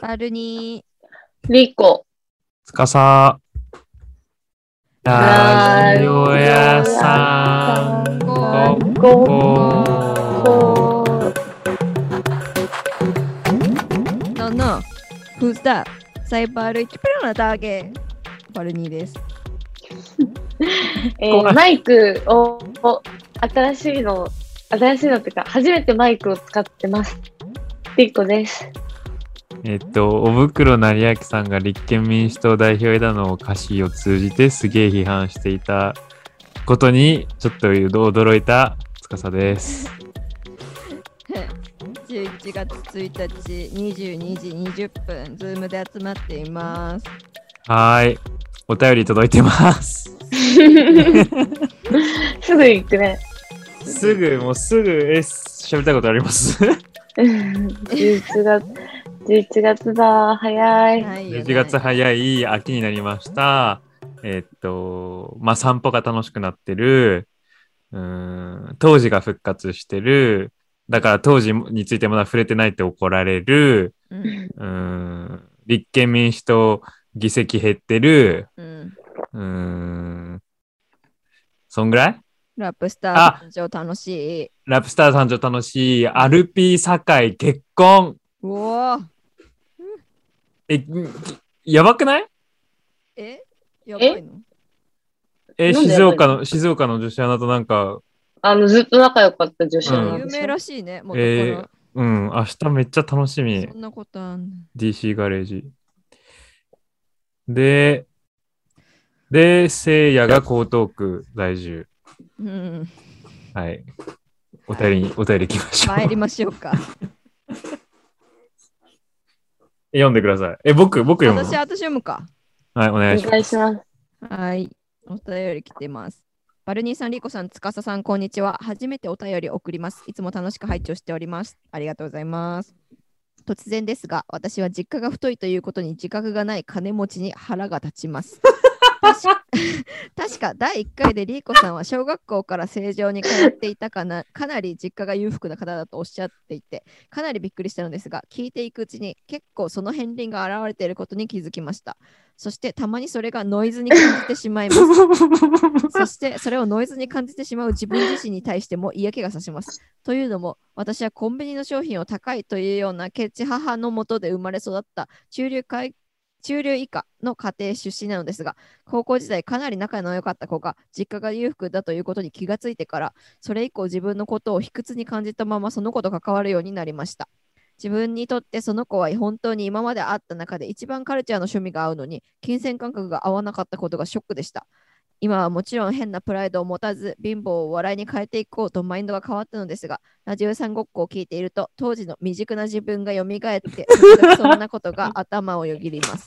バルニリコ。つかさ。ラジオ屋さん。ー、こ No, no. Who's that? サイバールイキプラのターゲバルニーです。えー、マイクをを新しいの、新しいのっていうか、初めてマイクを使ってます。リコです。えっと、おぶくろなりあきさんが立憲民主党代表枝野を歌詞を通じてすげえ批判していたことにちょっと驚いたつかさです。11月1日22時20分、ズームで集まっています。はーい。お便り届いてます。すぐ行くね。すぐ、もうすぐ、え、喋りたいことあります 11月、11月だ。早い。はいよね ?11 月早い秋になりました。えっと、まあ、散歩が楽しくなってる。うーん、当時が復活してる。だから当時についてまだ触れてないって怒られる。うんうーん、立憲民主党議席減ってる。うん、ん、そんぐらい？ラップスター誕生楽しい。ラップスター誕生楽しい。アルピー堺結婚。うおーえ、んやばくない？え？やばいの？え、なんで静岡の、静岡の女子アナとなんか、あの、ずっと仲良かった女子うん有でしょ名らしいね、元えから。うん、明日めっちゃ楽しみそ。んなことあんの DC ガレージ。で、で、せいやが江東区在住。うん、はい。お便りに、お便り行きましょう。参りましょうか。読んでください。え、僕、僕読むの？私、私読むか。はい、お願いします。します。はい。お便り来てます。バルニーさん、リコさん、つかささん、こんにちは。初めてお便り送ります。いつも楽しく拝聴しております。ありがとうございます。突然ですが、私は実家が太いということに自覚がない金持ちに腹が立ちます。確か第1回でリーコさんは小学校から正常に通っていたかなかなり実家が裕福な方だとおっしゃっていてかなりびっくりしたのですが聞いていくうちに結構その片鱗が現れていることに気づきました。そしてたまにそれがノイズに感じてしまいます。そしてそれをノイズに感じてしまう自分自身に対しても嫌気がさします。というのも私はコンビニの商品を高いというようなケチ母のもとで生まれ育った中流階中流以下の家庭出身なのですが高校時代かなり仲の良かった子が実家が裕福だということに気がついてからそれ以降自分のことを卑屈に感じたままその子と関わるようになりました。自分にとってその子は本当に今まで会った中で一番カルチャーの趣味が合うのに金銭感覚が合わなかったことがショックでした。今はもちろん変なプライドを持たず貧乏を笑いに変えていこうとマインドが変わったのですがラジオさんごっこを聞いていると当時の未熟な自分が蘇ってそんなことが 頭をよぎります。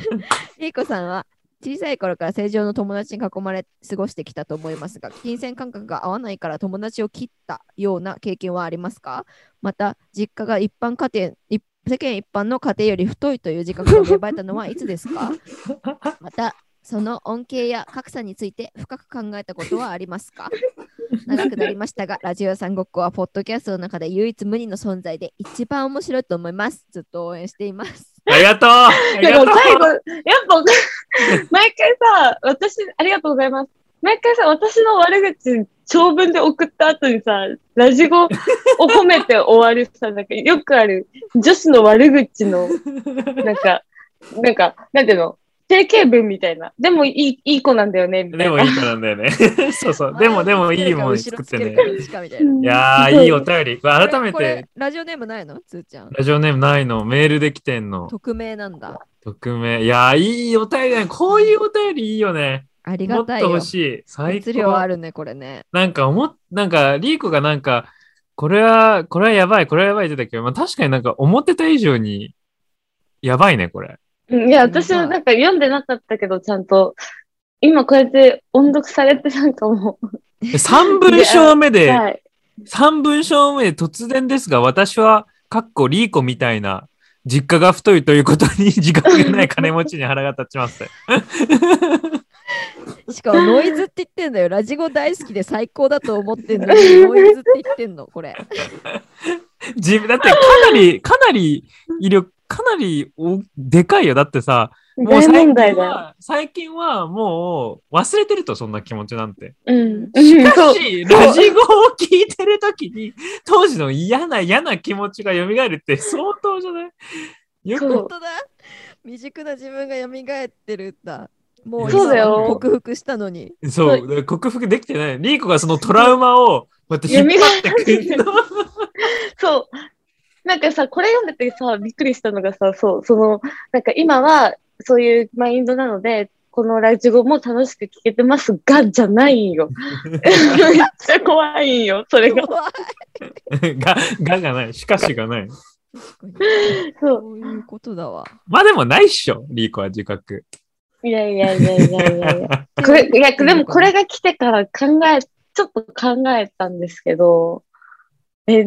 リーコさんは小さい頃から正常の友達に囲まれ過ごしてきたと思いますが金銭感覚が合わないから友達を切ったような経験はありますか？また実家が一般家庭一世間一般の家庭より太いという自覚が芽生えたのはいつですか？またその恩恵や格差について深く考えたことはありますか？長くなりましたが、ラジオさんごっこはポッドキャストの中で唯一無二の存在で一番面白いと思います。ずっと応援しています。ありがとうありでがとうも最後、やっぱ、毎回さ、私、ありがとうございます。毎回さ、私の悪口、長文で送った後にさ、ラジゴを褒めて終わるさ、なんかよくある女子の悪口の、なんか、なんか、なんていうの？定型文みたいな。でもいい、いい子なんだよね、みたいな。でもいい子なんだよね。そうそう。でも、でもいいもの作ってね。いやー、いいお便り。改めて、ラジオネームないの？つーちゃん。ラジオネームないの、メールで来てんの？匿名なんだ。匿名。いやー、いいお便りだね。こういうお便りいいよね。ありもっとがたいよ。欲しい。最熱量あ高。るね、これね。なんか思っ、なんか、リーコがなんか、これは、これはやばい、これはやばいって言ってたけど、まあ確かになんか思ってた以上に、やばいね、これ。うんいや、私はなんか読んでなかったけど、ちゃんと、今こうやって音読されてなんかも3文章目う、で、はい。3文章目で突然ですが、私は、かっこリーコみたいな、実家が太いということに自覚がない金持ちに腹が立ちます。しかもノイズって言ってんだよ。ラジゴ大好きで最高だと思ってんのに、ノイズって言ってんの、これ。自分だってかなり、かなり威力、かなりおでかいよ。だってさ、もう大最近。は、最近はもう忘れてると、そんな気持ちなんて。うん。しかし、ラジゴを聞いてるときに、当時の嫌な嫌な気持ちが蘇るって相当じゃない？よくだ。未熟な自分が蘇ってるんだ。もうそうだよ今克服したのに。そう、克服できてない。リーコがそのトラウマを、こうやって引っ張ってくるの。そう。なんかさ、これ読んでてさ、びっくりしたのがさ、そう、その、なんか今はそういうマインドなので、このラジオも楽しく聞けてますが、じゃないよ。めっちゃ怖いよ、それが。怖 いが、ががない。しかしがない。そう。そういうことだわ。まあでもないっしょ、リーコは自覚。いやいやいやいやいやいや。これ、いや、でもこれが来てから考え、ちょっと考えたんですけど、え、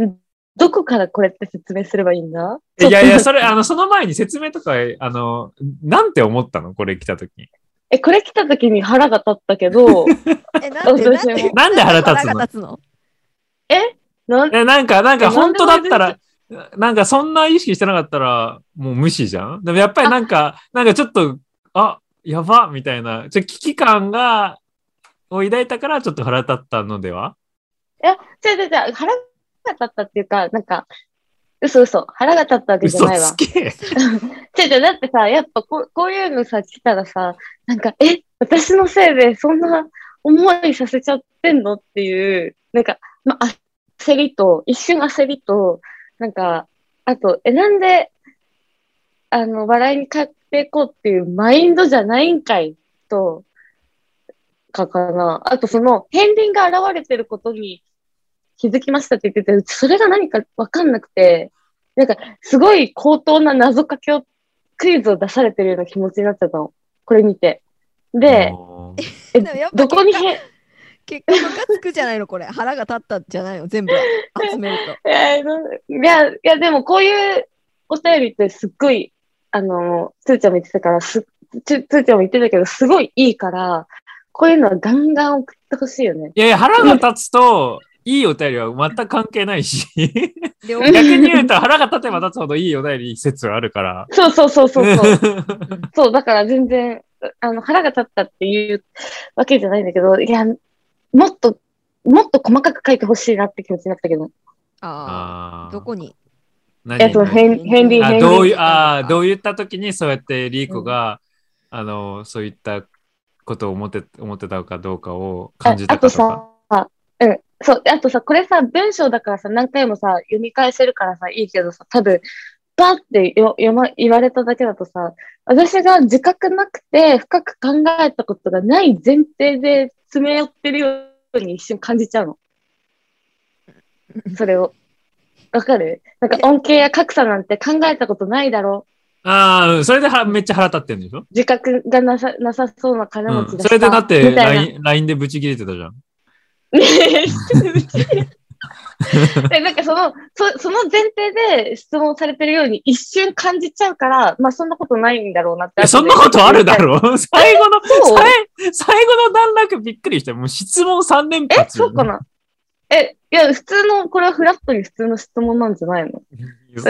どこからこれって説明すればいいんだ？いやいや、それ、あの、その前に説明とか、あの、なんて思ったの？これ来た時。に。え、これ来た時に腹が立ったけど、え、なんで、なんで、腹立つの？立つの？なん？え、なんか、なんか、え本当だったら、なんか、そんな意識してなかったら、もう無視じゃん？でもやっぱりなんか、なんかちょっと、あ、やばみたいな、ちょっと危機感が、を抱いたから、ちょっと腹立ったのでは？いや、違う違う違う、腹が立ったっていうか、なんか、嘘嘘、腹が立ったわけじゃ嘘ないわつ。け。違う違う、だってさ、やっぱこうこういうのさ、来たらさ、なんか、え、私のせいでそんな思いさせちゃってんのっていう、なんか、まあ、焦りと、一瞬焦りと、なんか、あと、え、なんで、あの、笑いに変えていこうっていうマインドじゃないんかいと、かかな。あと、その、片鱗が現れてることに気づきましたって言ってて、うちそれが何かわかんなくて、なんか、すごい高等な謎かけを、クイズを出されてるような気持ちになっちゃったの。これ見て。で、えどこにへ、結果ムカつくじゃないのこれ。腹が立ったんじゃないの？全部集めると。いや、いや、いや、でもこういうお便りってすっごい、あの、つーちゃんも言ってたから、す、つつーちゃんも言ってたけど、すごいいいから、こういうのはガンガン送ってほしいよね。いやいや、腹が立つと、いいお便りは全く関係ないし、で、逆に言うと腹が立てば立つほどいいお便り説はあるから。そうそうそうそうそう。そう、だから全然、あの、腹が立ったっていうわけじゃないんだけど、いや、もっと、もっと細かく書いてほしいなって気持ちになったけど。ああ、あーどこに？何？えっと、変、変理、あ変理。どういう、ああ、どういった時にそうやってリーコが、あの、そういったことを思って、思ってたかどうかを感じたあとか？とか。さ、うん、そう、あとさ、これさ、文章だからさ、何回もさ、読み返せるからさ、いいけどさ、多分、バーってよ読ま、言われただけだとさ、私が自覚なくて深く考えたことがない前提で詰め寄ってるように一瞬感じちゃうの。それを。わかる？なんか恩恵や格差なんて考えたことないだろああ、それではめっちゃ腹立ってんでしょ？自覚がなさ、なさそうな金持ちうん。だそれでだって LINE でブチ切れてたじゃん。ねえ、でなんかその、そその前提で質問されてるように一瞬感じちゃうから、まあそんなことないんだろうなって。えそんなことあるだろ。最後の、最最後の段落びっくりした。もう質問3連え、発。そうかな。え、いや、普通の、これはフラットに普通の質問なんじゃないの？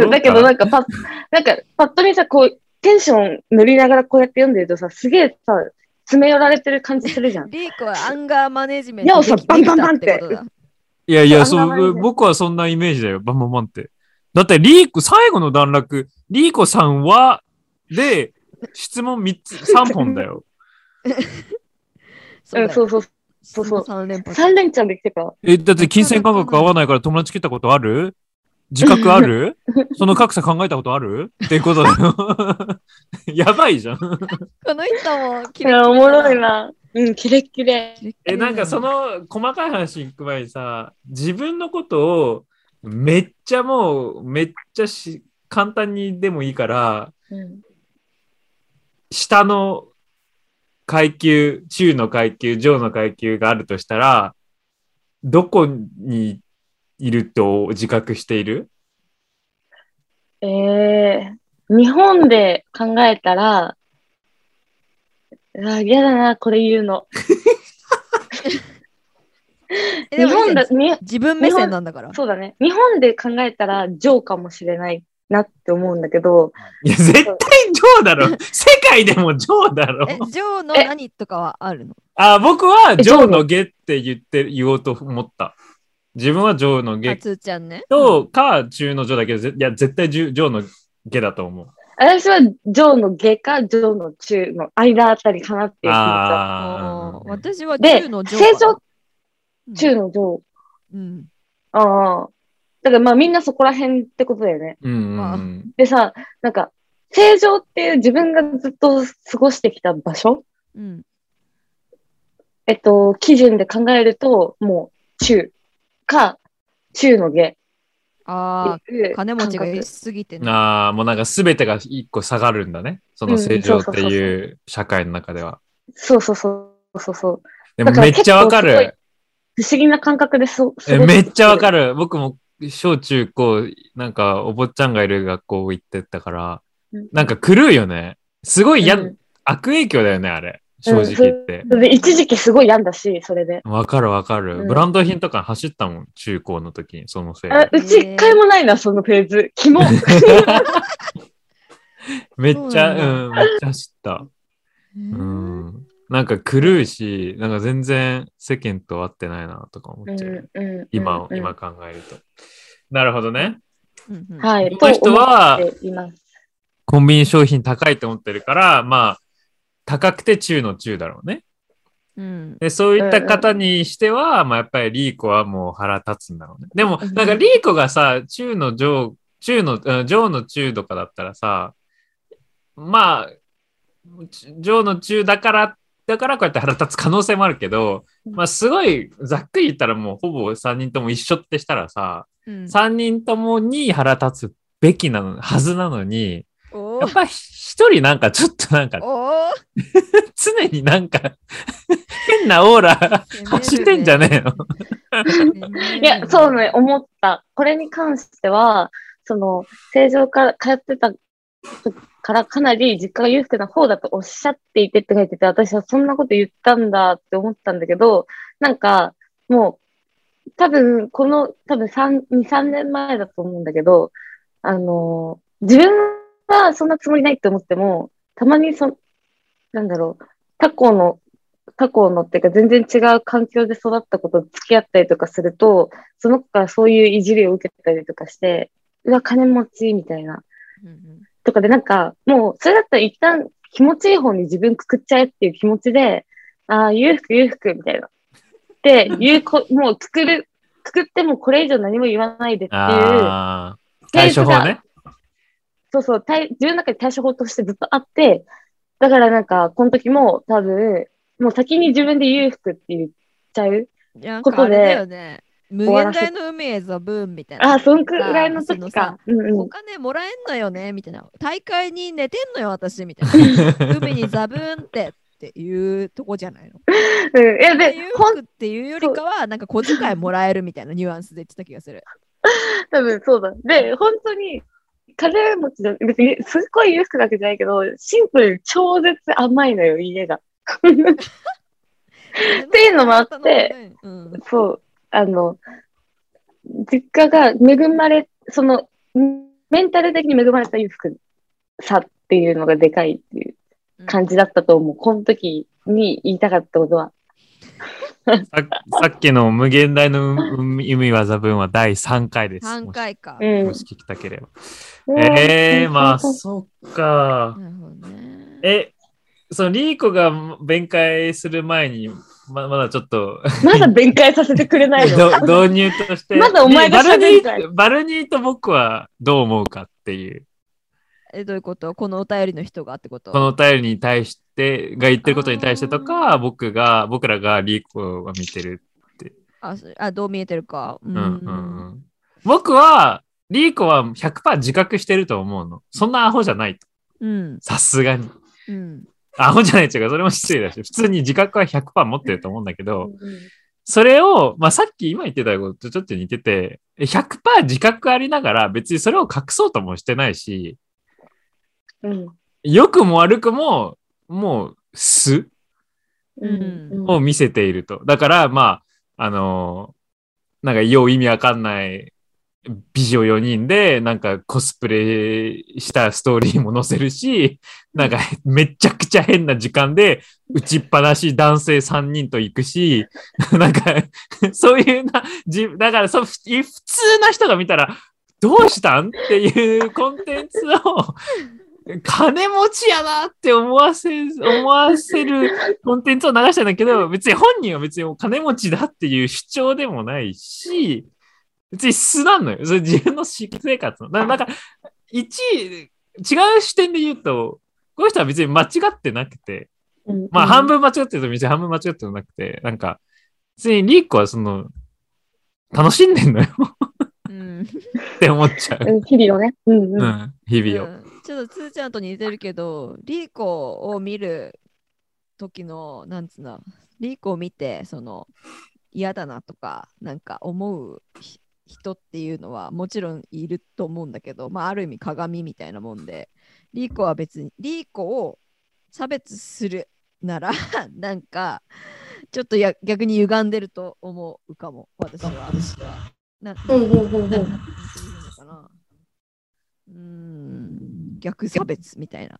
だけどなんかパッ、なんかパッと見さ、こう、テンション乗りながらこうやって読んでるとさ、すげえさ、詰め寄られてる感じするじゃん。リーコはアンガーマネジメントいやいや、そう、僕はそんなイメージだよ。バンバンバンって。だって、リーコ、最後の段落、リーコさんは、で、質問3つ、3本だよ。そうそうそう。そうそう3連発。3連チャンできてから。え、だって金銭感覚合わないから友達来たことある？自覚ある？その格差考えたことある？っていうことだよ。やばいじゃん。この人もキレッキレだおもろい。な。うん、キレッキレ。え、なんかその細かい話に行く前にさ、自分のことをめっちゃもう、めっちゃし簡単にでもいいから、うん。下の階級、中の階級、上の階級があるとしたら、どこにいると自覚している？ええ日本で考えたら、あ嫌だな、これ言うの。日本だ、に、自分目線なんだから。そうだね。日本で考えたら、ジョーかもしれないなって思うんだけど、いや、絶対ジョーだろ。世界でもジョーだろ。え、ジョーの何とかはあるの？あ、僕はジョーの？ゲって言って、言おうと思った。自分はジョーのあゲつーちゃんね。と、か、中のジョーだけど、ぜいや、絶対ジョジョーのゲだと思う。私はジョーの下かジョーの中の間あたりかなっていう気持ちは。ああ。私はで中のジョーかな。正常うん中のジョー。うん。ああ。だからまあみんなそこら辺ってことだよね。うんうんまあうん。でさ、なんか、正常っていう自分がずっと過ごしてきた場所？うん。えっと、基準で考えると、もう中か中の下ああ、金持ちが感覚いすぎてね。ああ、もうなんか全てが一個下がるんだね。その正常っていう社会の中では。そうそうそうそうそう。でもめっちゃわかる。不思議な感覚でそ、えめっちゃわかる。る。僕も小中高、なんかお坊ちゃんがいる学校行ってたから、うんなんか狂うよね。すごいや、うん悪影響だよね、あれ。正直言って。で、一時期すごい病んだし、それで。わかるわかる、うんブランド品とか走ったもん、中高の時に、そのせいで。あうち一回もないな、そのフェーズ。キモ。めっちゃ、そうなんめっちゃ走った。ううんん。なんか狂うし、なんか全然世間と合ってないなとか思っちゃう。うん今、うん今考えると。なるほどね。うんうんはい。この人は。コンビニ商品高いと思ってるから、まあ、高くて中の中だろうね。うん。で、そういった方にしては、まあ、やっぱりリーコはもう腹立つんだろうね。でも、うんなんかリーコがさ、中の上、中の、うん上の中とかだったらさ、まあ、上の中だから、だからこうやって腹立つ可能性もあるけど、まあ、すごいざっくり言ったらもうほぼ3人とも一緒ってしたらさ、うん3人ともに腹立つべきなの、はずなのに、やっぱ一人なんかちょっとなんか常になんか変なオーラ 走ってんじゃねえの。え。いや、そうね、思った。これに関しては、その、正常から通ってたからかなり実家が裕福な方だとおっしゃっていてって書いてて、私はそんなこと言ったんだって思ったんだけど、なんか、もう、多分、この、多分3、2、3年前だと思うんだけど、あの、自分はそんなつもりないって思っても、たまにそ、なんだろう、他校の他校のっていうか全然違う環境で育った子と付き合ったりとかすると、その子からそういういじりを受けたりとかして、うわ、金持ちみたいな。うんとかでなんか、もう、それだったら一旦気持ちいい方に自分くくっちゃえっていう気持ちで、ああ、裕福裕福みたいな。で、言うこ、もうくくる、くくってもこれ以上何も言わないでっていう、対処法ね。そうそう、対自分の中で対処法としてずっとあって、だからなんか、この時も多分、もう先に自分で裕福って言っちゃう。ことでね。無限大の海へザブーンみたいな。ああ、そんくらいの時か。うんうんお。金もらえんのよねみたいな。大会に寝てんのよ、私みたいな。海にザブーンってっていうとこじゃないの？うん、いや、でっていうよりかは、なんか小遣いもらえるみたいなニュアンスで言ってた気がする。多分そうだ。で、本当に、金持ちじゃ、別にすっごい裕福なわけじゃないけど、シンプルに超絶甘いのよ、家が。っていうのもあって、うん、そう、あの、実家が恵まれ、その、メンタル的に恵まれた裕福さっていうのがでかいっていう感じだったと思う。この時に言いたかったことは。ささっきの無限大の海海はザ分は第3回です。3回か。うんもし聞きたければ。ええー、まあ、そっか。なるほどね。え、そのリーコが弁解する前に、ままだちょっと まだ弁解させてくれないの？ど導入として、まだお前がバルニ喋りたいーバルニーと僕はどう思うかっていう、え、どういうこと？このお便りの人がってこと？このお便りに対して、が言ってることに対してとか、僕が、僕らがリーコが見てる。あそあ、どう見えてるか。ううんうんうん、僕は、リーコは100%自覚してると思うの。そんなアホじゃないと。うん。さすがに。うん。アホじゃないっていうか、それも失礼だし、普通に自覚は100%持ってると思うんだけど、うんそれを、まあ、さっき今言ってたこととちょっと似てて、100%自覚ありながら別にそれを隠そうともしてないし、うん良くも悪くも、もう素。うん。を見せていると。だから、まあ、あのなんか、よう意味わかんない美女4人で、なんかコスプレしたストーリーも載せるし、なんかめちゃくちゃ変な時間で、打ちっぱなし男性3人と行くし、なんか、そういうな、じだからそ普通な人が見たら、どうしたん？っていうコンテンツを、金持ちやなって思わせ、思わせるコンテンツを流したんだけど、別に本人は別にお金持ちだっていう主張でもないし、別に素なのよ。それ自分の私生活の。だからなんか、一、違う視点で言うと、この人は別に間違ってなくて、うんまあ半分間違ってると別に半分間違ってなくて、なんか、別にリーコはその、楽しんでんのようん。って思っちゃう。うん日々をね。うんうん。うん、日々を。うんちょっとつーちゃんと似てるけど、リーコを見る時の、なんつうの、リーコを見て、その、嫌だなとか、なんか思うひ人っていうのはもちろんいると思うんだけど、まあ、ある意味鏡みたいなもんで、リーコは別に、リーコを差別するなら、なんか、ちょっとや逆に歪んでると思うかも、私は。なうんうんうんう。んうん、逆差別みたいな。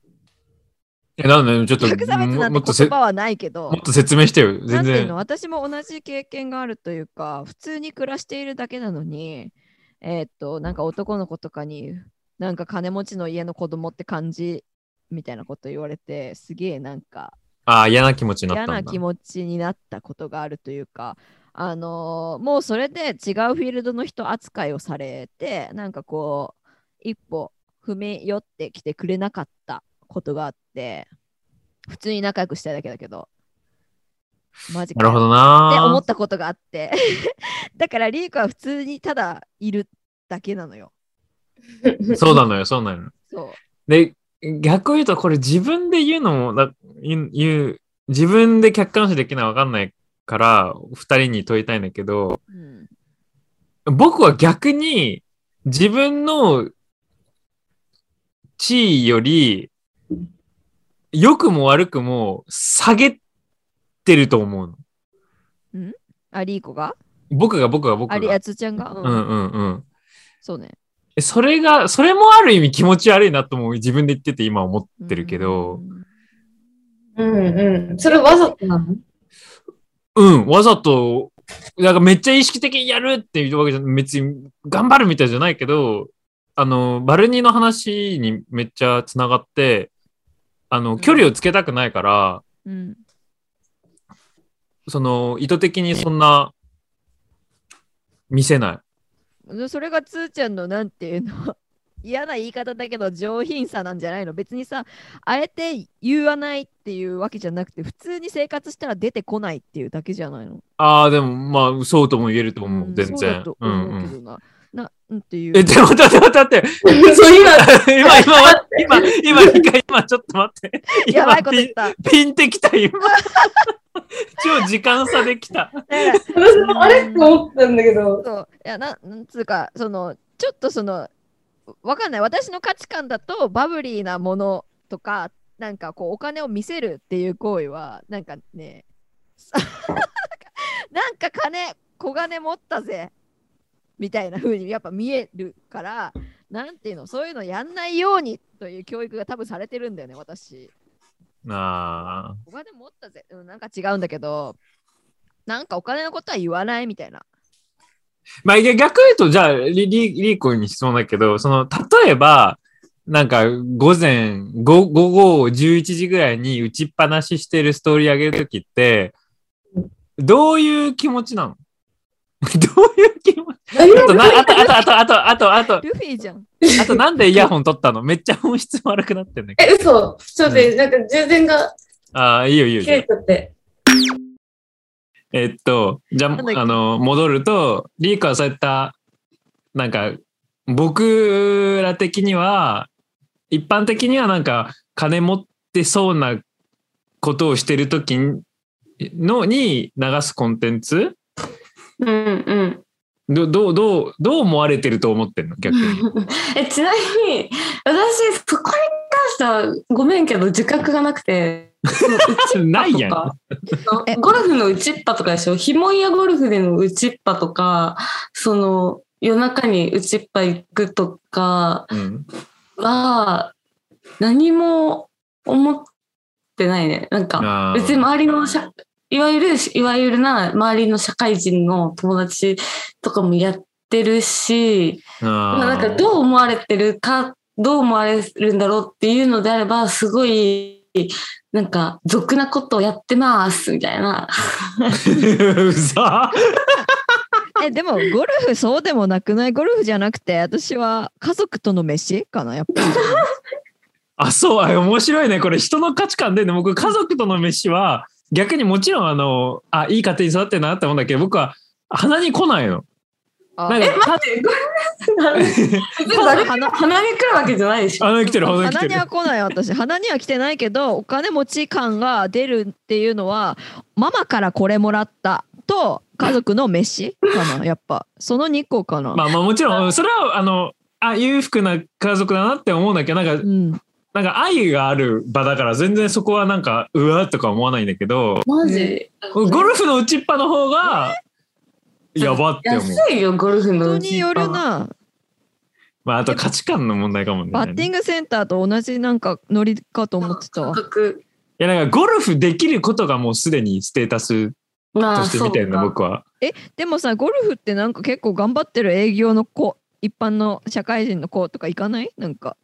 え、なんで、ちょっと、逆差別もなんてとせも言葉はないけどっ、と説明してよ。全なんていうの？然。私も同じ経験があるというか、普通に暮らしているだけなのに、えーっと、なんか男の子とかに、なんか金持ちの家の子供って感じみたいなこと言われて、すげえなんかああ、嫌な気持ちになったんだ。嫌な気持ちになったことがあるというか、あのーもうそれで違うフィールドの人扱いをされて、なんかこう、一歩踏み寄ってきてくれなかったことがあって、普通に仲良くしたいだけだけど、マジかよなるほどって思なったことがあって、だからリークは普通にただいるだけなのよ。そうなのよ、そうなのよ。そう。で、逆を言うと、これ自分で言うのもだ、言う、言う自分で客観視できないわかんないから、二人に問いたいんだけど、うん、僕は逆に自分の地位より、良くも悪くも下げてると思うの。あ、リーコが？僕が僕が僕あり、あが。つちゃんが、うんうんうんうん。そうね。えそれが、それもある意味気持ち悪いなとも自分で言ってて今思ってるけど、うんうんうん。それわざとなの？うん、わざと、なんかめっちゃ意識的にやるっていうわけじゃ、別に頑張るみたいじゃないけど、あの、バルニーの話にめっちゃつながって、あの、距離をつけたくないから、うん。その、意図的にそんな、見せない。でそれがつーちゃんのなんていうの？嫌な言い方だけど上品さなんじゃないの？別にさあえて言わないっていうわけじゃなくて普通に生活したら出てこないっていうだけじゃないの、ああ、でも、まあ、そうとも言えると思う、ん全然そうだと。うん思うけうん。どな、なんていうえ、でも、待って待って待って。そう今、今、今、今、今、今、今、ちょっと待って。やばいこと言ったピンってきた、今。超時間差できた。私もあれって思ったんだけど、そういやななんつうかそのちょっとそのわかんない私の価値観だとバブリーなものとかなんかこうお金を見せるっていう行為はなんかね なんか金小金持ったぜみたいな風にやっぱ見えるからなんていうのそういうのやんないようにという教育が多分されてるんだよね私。あお金持ったぜ。うんなんか違うんだけどなんかお金のことは言わないみたいな。まあ、逆言うと、じゃあ、リリリーコに質問だけど、その、例えば、なんか、午前、午午後11時ぐらいに打ちっぱなししてるストーリー上げるときって、どういう気持ちなの？どういう気持ち？あと、な、あと、あと、あと、あと、あと、あと、ルフィじゃんあと、なんでイヤホン取ったの？めっちゃ音質悪くなってんだけ？え、嘘ちょっとなんか充電がど。ああ、いいよいいよ。切れちゃって。えっと、じゃあ、あの、戻ると、リーコはそういった、なんか、僕ら的には、一般的にはなんか、金持ってそうなことをしてるときのに流すコンテンツ？うんうん。どどう、どう、どう思われてると思ってんの？逆に。え、ちなみに、私、そこに関しては、ごめんけど、自覚がなくて、そのないやん。えゴルフの打ちっぱとかでしょ？ヒモイヤゴルフでの打ちっぱとか、その、夜中にうちっぱ行くとかうん。は、何も思ってないね。なんか、別に周りのしゃ、いわゆる、いわゆるな周りの社会人の友達とかもやってるし、まあ、なんかどう思われてるか、どう思われるんだろうっていうのであれば、すごい、なんか、俗なことをやってます、みたいな。うざえでもゴルフそうでもなくない？ゴルフじゃなくて私は家族との飯かなやっぱり。あ、そう、あ面白いね。これ人の価値観でね、僕家族との飯は逆にもちろんあの、あ、いい家庭に育ってるなって思うんだけど、僕は鼻に来ないの。あなんか待って、別に誰鼻鼻に来るわけじゃないでしょ。鼻に来てる、鼻に来てる鼻に。は来ない私鼻には来てないけどお金持ち感が出るっていうのはママからこれもらったと家族の飯かなやっぱその2個かな、まあまあもちろん、それはあの、あ、裕福な家族だなって思うんだけど、なんかう、ん、なんか愛がある場だから全然そこはなんか、うわとか思わないんだけど、マジ？ゴルフの打ちっぱの方が、やばって思う。安いよ、ゴルフの人うちによる。なまああと価値観の問題かもね。バッティングセンターと同じなんかノリかと思ってたわ。いやなんかゴルフできることがもうすでにステータスまあ、として見てるの、そうか僕は。でもさゴルフってなんか結構頑張ってる営業の子一般の社会人の子とか行かない？なんか、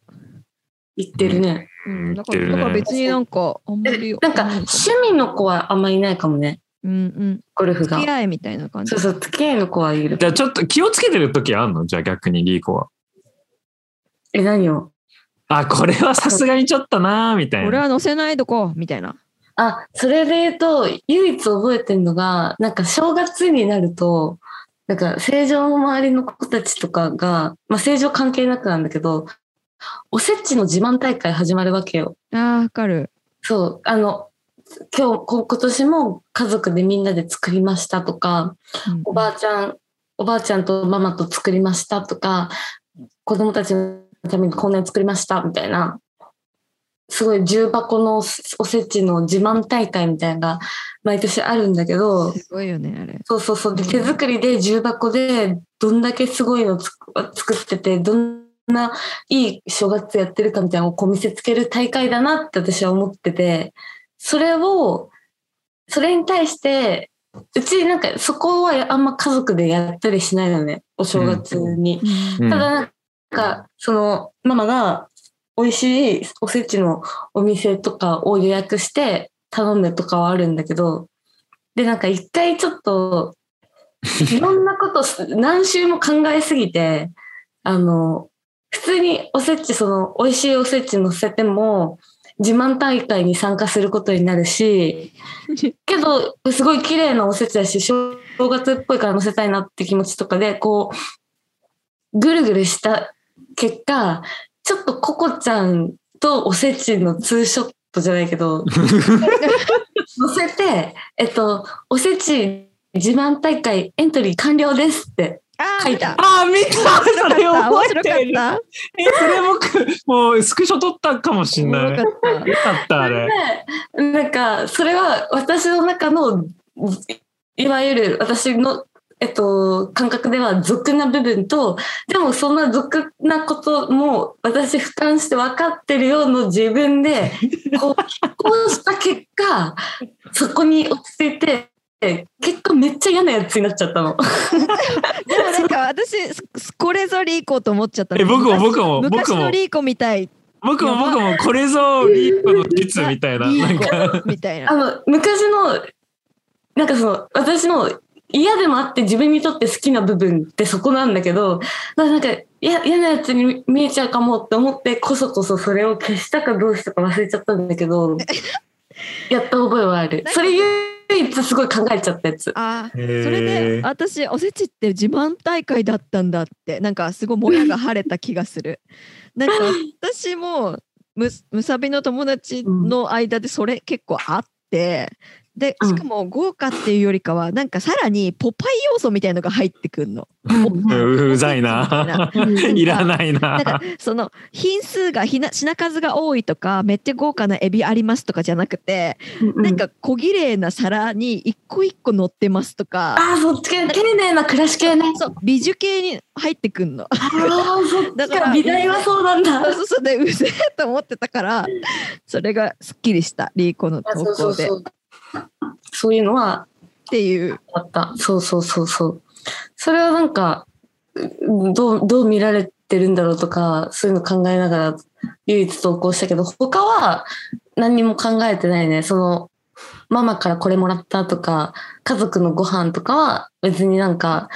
言ってるね。うん、だからねだから別になんかあんまえりなんか、趣味の子はあんまりいないかもね、うんうんゴルフが付き。合いみたいな感じそうそう、付き合いの子はいるじ。ゃあちょっと気をつけてる時あんの？じゃあ逆にリーコは。え、何を？あ、これはさすがにちょっとなーみたいな。俺は乗せないとこみたいなあ、それで言うと、唯一覚えてるのが、なんか正月になると、なんか成城の周りの子たちとかが、まあ成城関係なくなんだけど、おせちの自慢大会始まるわけよ。あーわかるそう、あの、今日、こ今年も家族でみんなで作りましたとか、うんおばあちゃん、おばあちゃんとママと作りましたとか、子供たちのためにこんなに作りましたみたいな、すごい重箱のおせちの自慢大会みたいなのが毎年あるんだけど、すごいよねあれそうそうそう。で手作りで重箱でどんだけすごいの作ってて、どんないい正月やってるかみたいなのをこう見せつける大会だなって私は思ってて、それを、それに対して、うちなんかそこはあんま家族でやったりしないのね、お正月に。うんただなんか、そのママが美味しいおせちのお店とかを予約して頼むとかはあるんだけど、で、なんか一回ちょっと、いろんなことす何周も考えすぎて、あの、普通におせち、その美味しいおせち乗せても、自慢大会に参加することになるし、けど、すごい綺麗なおせちだし、正月っぽいから乗せたいなって気持ちとかで、こう、ぐるぐるした結果、ちょっとココちゃんとおせちのツーショットじゃないけど、載せて、えっと、おせち自慢大会エントリー完了ですって書いてあー見たあー、見たそれ面覚えてる。たえ、それ僕、もうスクショ撮ったかもしんない。よかったかった、あれ。で、なんか、それは私の中の、いわゆる私の、えっと、感覚では俗な部分と、でもそんな俗なことも私俯瞰して分かってるような自分で、こう、こうした結果、そこに落ち着いて、結果めっちゃ嫌なやつになっちゃったの。でもなんか 私すこれぞリーコと思っちゃったえ僕も僕も昔僕ものリーコみたい僕も僕もこれぞリーコの実みたいな。なんか、コみたいなあの、昔の、なんかその、私の嫌でもあって自分にとって好きな部分ってそこなんだけど、なんか嫌嫌なやつに見えちゃうかもって思ってこそこそそれを消したかどうしたか忘れちゃったんだけど、やった覚えはある。それ唯一すごい考えちゃったやつ。あそれで私おせちって自慢大会だったんだって。なんかすごいもやが晴れた気がする。なんか私もむむさびの友達の間でそれ結構あってでうんしかも豪華っていうよりかはなんかさらにポパイ要素みたいのが入ってくんの。ううざいな。いらないなんなか。その品数がひな品数が多いとかめっちゃ豪華なエビありますとかじゃなくて、なんか小綺麗な皿に一個一個乗ってますとか、ああ、そっち系、丁寧な暮らし系ね。そう美女系に入ってくんの。ああ、そっちだから美大はそうなんだ。そうそうそうでうぜえと思ってたからそれがすっきりしたリーコの投そうそ稿でっうそう。そういうのはていうあった。そうそうそうそう。それはなんか、うどう、どう見られてるんだろうとか、そういうの考えながら唯一投稿したけど、他は何にも考えてないね。その、ママからこれもらったとか、家族のご飯とかは別になんか、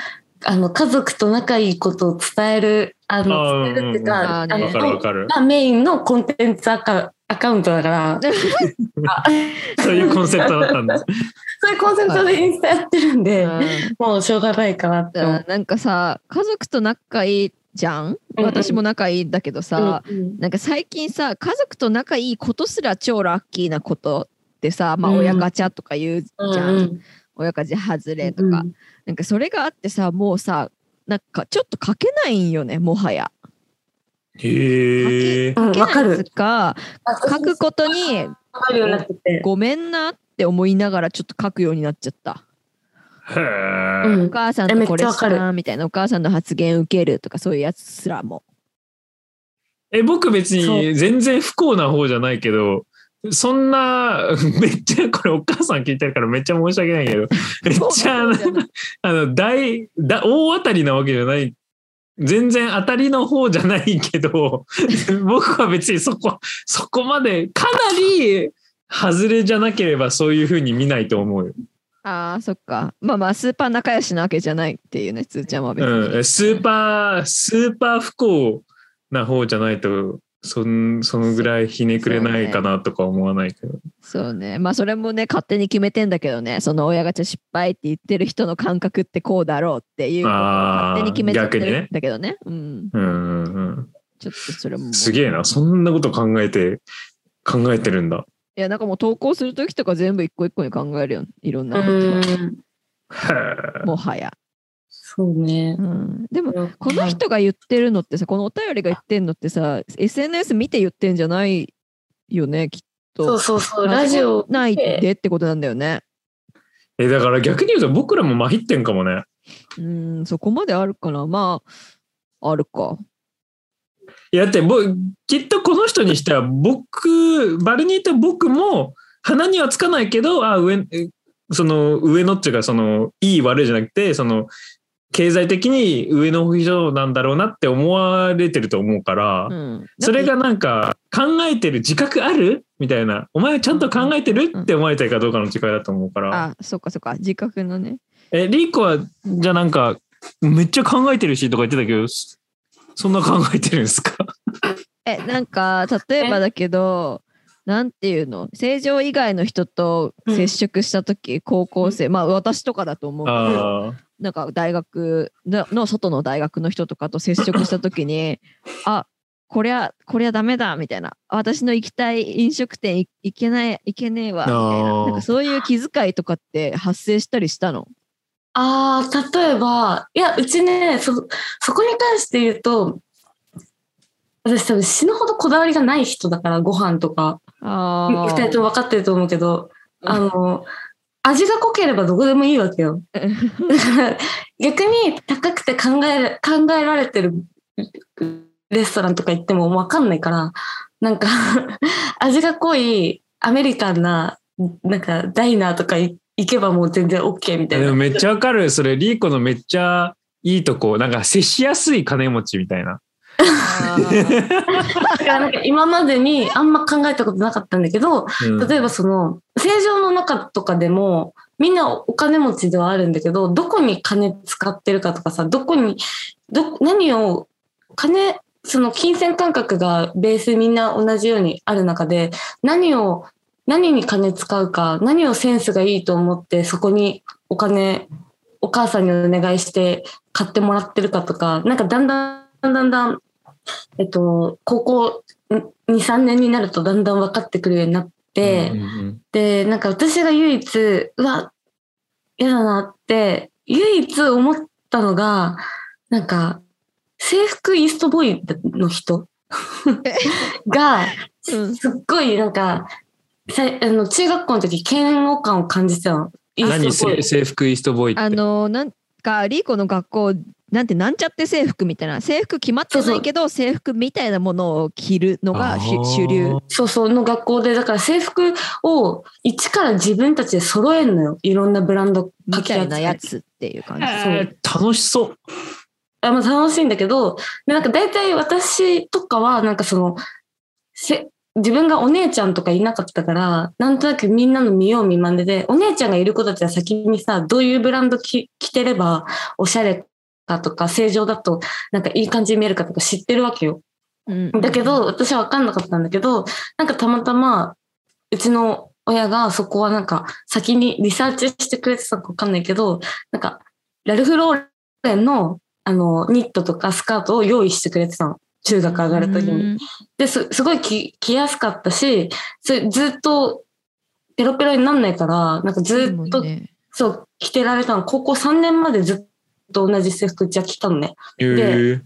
あの、家族と仲いいことを伝える、ああの、ー伝えるっていううんか、うんあのわかるわかる。がメインのコンテンツアカアカウントだから、そういうコンセプトだったんだ。そういうコンセプトでインスタやってるんで、うん。もうしょうがないかなって。なんかさ家族と仲いいじゃん？うんうん。私も仲いいんだけどさ、うんなんか最近さ家族と仲いいことすら超ラッキーなことってさ、まあ、うん。親ガチャとか言うじゃん、うん親ガチャ外れとか、なんかそれがあってさもうさなんかちょっと書けないんよねもはや。へえ。うんわかるか書くことにわか？るようになってて。ごめんなって思いながらちょっと書くようになっちゃった。お母さんえめとこれしたみたいなお母さんの発言受けるとかそういうやつすらも。え、僕別に全然不幸な方じゃないけど、そんな、めっちゃ、これお母さん聞いてるからめっちゃ申し訳ないけど、めっちゃあの、あの大だ大当たりなわけじゃない。全然当たりの方じゃないけど、僕は別にそこ、そこまで、かなり外れじゃなければそういうふうに見ないと思うよ。ああそっか。まあまあスーパー仲良しなわけじゃないっていうねつーちゃんは別に。うん、スーパー、スーパー不幸な方じゃないと、そんそのぐらいひねくれないかなとか思わないけど。そうね。まあそれもね、勝手に決めてんだけどね、その親ガチャ失敗って言ってる人の感覚ってこうだろうっていう勝手に決めちゃってるんあー逆にねだけどね。うん。うんうんうん。ちょっとそれも。すげえな。そんなこと考えて、考えてるんだ。いや、なんかもう投稿するときとか全部一個一個に考えるよ。いろんなうこと。もはや。そうねう。ん。でも、この人が言ってるのってさ、このお便りが言ってんのってさ、SNS 見て言ってんじゃないよね、きっと。そうそうそう。ラジオ。ないでってことなんだよね。え、だから逆に言うと僕らもまひってんかもね。うん、そこまであるかな。まあ、あるか。いやだってぼきっとこの人にしては僕バルニーと僕も鼻にはつかないけどあ上えその上のっていうかそのいい悪いじゃなくてその経済的に上の人なんだろうなって思われてると思うから、うん。それがなんか考えてる自覚ある？みたいな。お前はちゃんと考えてる？って思われてるかどうかの違いだと思うから、あ、そっかそっか。自覚のね。えリーコはじゃあなんかめっちゃ考えてるしとか言ってたけどそそんな考えてるんですか？え、なんか、例えばだけど、なんていうの？正常以外の人と接触した時、高校生、まあ私とかだと思うけど、なんか大学のの外の大学の人とかと接触した時に、あこりゃ、こりゃダメだみたいな、私の行きたい飲食店い行けない、行けねえわみたいあな、ー。なんかそういう気遣いとかって発生したりしたの？ああ、例えば、いや、うちね、そ、そこに関して言うと、私多分死ぬほどこだわりがない人だから、ご飯とか。あ二人とも分かってると思うけど、うん。あの、味が濃ければどこでもいいわけよ。逆に高くて考え、考えられてるレストランとか行っても分かんないから、なんか味が濃いアメリカンな、なんかダイナーとか行行けばもう全然 OK みたいな。でもめっちゃわかる。それ、リーコのめっちゃいいとこ。なんか接しやすい金持ちみたいな。だからなんか今までにあんま考えたことなかったんだけど、うん。例えばその、正常の中とかでも、みんなお金持ちではあるんだけど、どこに金使ってるかとかさ、どこに、ど、何を、金、その金銭感覚がベースみんな同じようにある中で、何を、何に金使うか、何をセンスがいいと思って、そこにお金、お母さんにお願いして買ってもらってるかとか、なんかだんだん、だんだん、えっと、高校2、3年になるとだんだん分かってくるようになって、うんうんで、なんか私が唯一、うわ、嫌だなって、唯一思ったのが、なんか、制服イーストボーイの人 が、うんすっごいなんか、さあの中学校の時嫌悪感を感じてたの。何制服イーストボーイって。あのなんかリーコの学校なんてなんちゃって制服みたいな制服決まってないけど制服みたいなものを着るのが主流。そうそうの学校で、だから制服を一から自分たちで揃えんのよ。いろんなブランドみたいなやつ。つっていう感じ。えー楽しそう。あまあ、楽しいんだけど、でなんか大体私とかは、なんかその、せ自分がお姉ちゃんとかいなかったから、なんとなくみんなの見よう見まねで、お姉ちゃんがいる子たちは先にさ、どういうブランド着着てれば、おしゃれかとか、正常だと、なんかいい感じに見えるかとか知ってるわけよ。うんだけど、私は分かんなかったんだけど、なんかたまたま、うちの親がそこはなんか先にリサーチしてくれてたのか分かんないけど、なんか、ラルフ・ローレンのあの、ニットとかスカートを用意してくれてたの。中学上がるときに。で、す、すごい着着やすかったし、それずっとペロペロになんないから、なんかずっと、ねそう、着てられたの。高校3年までずっと同じ制服じゃ着たのね。へー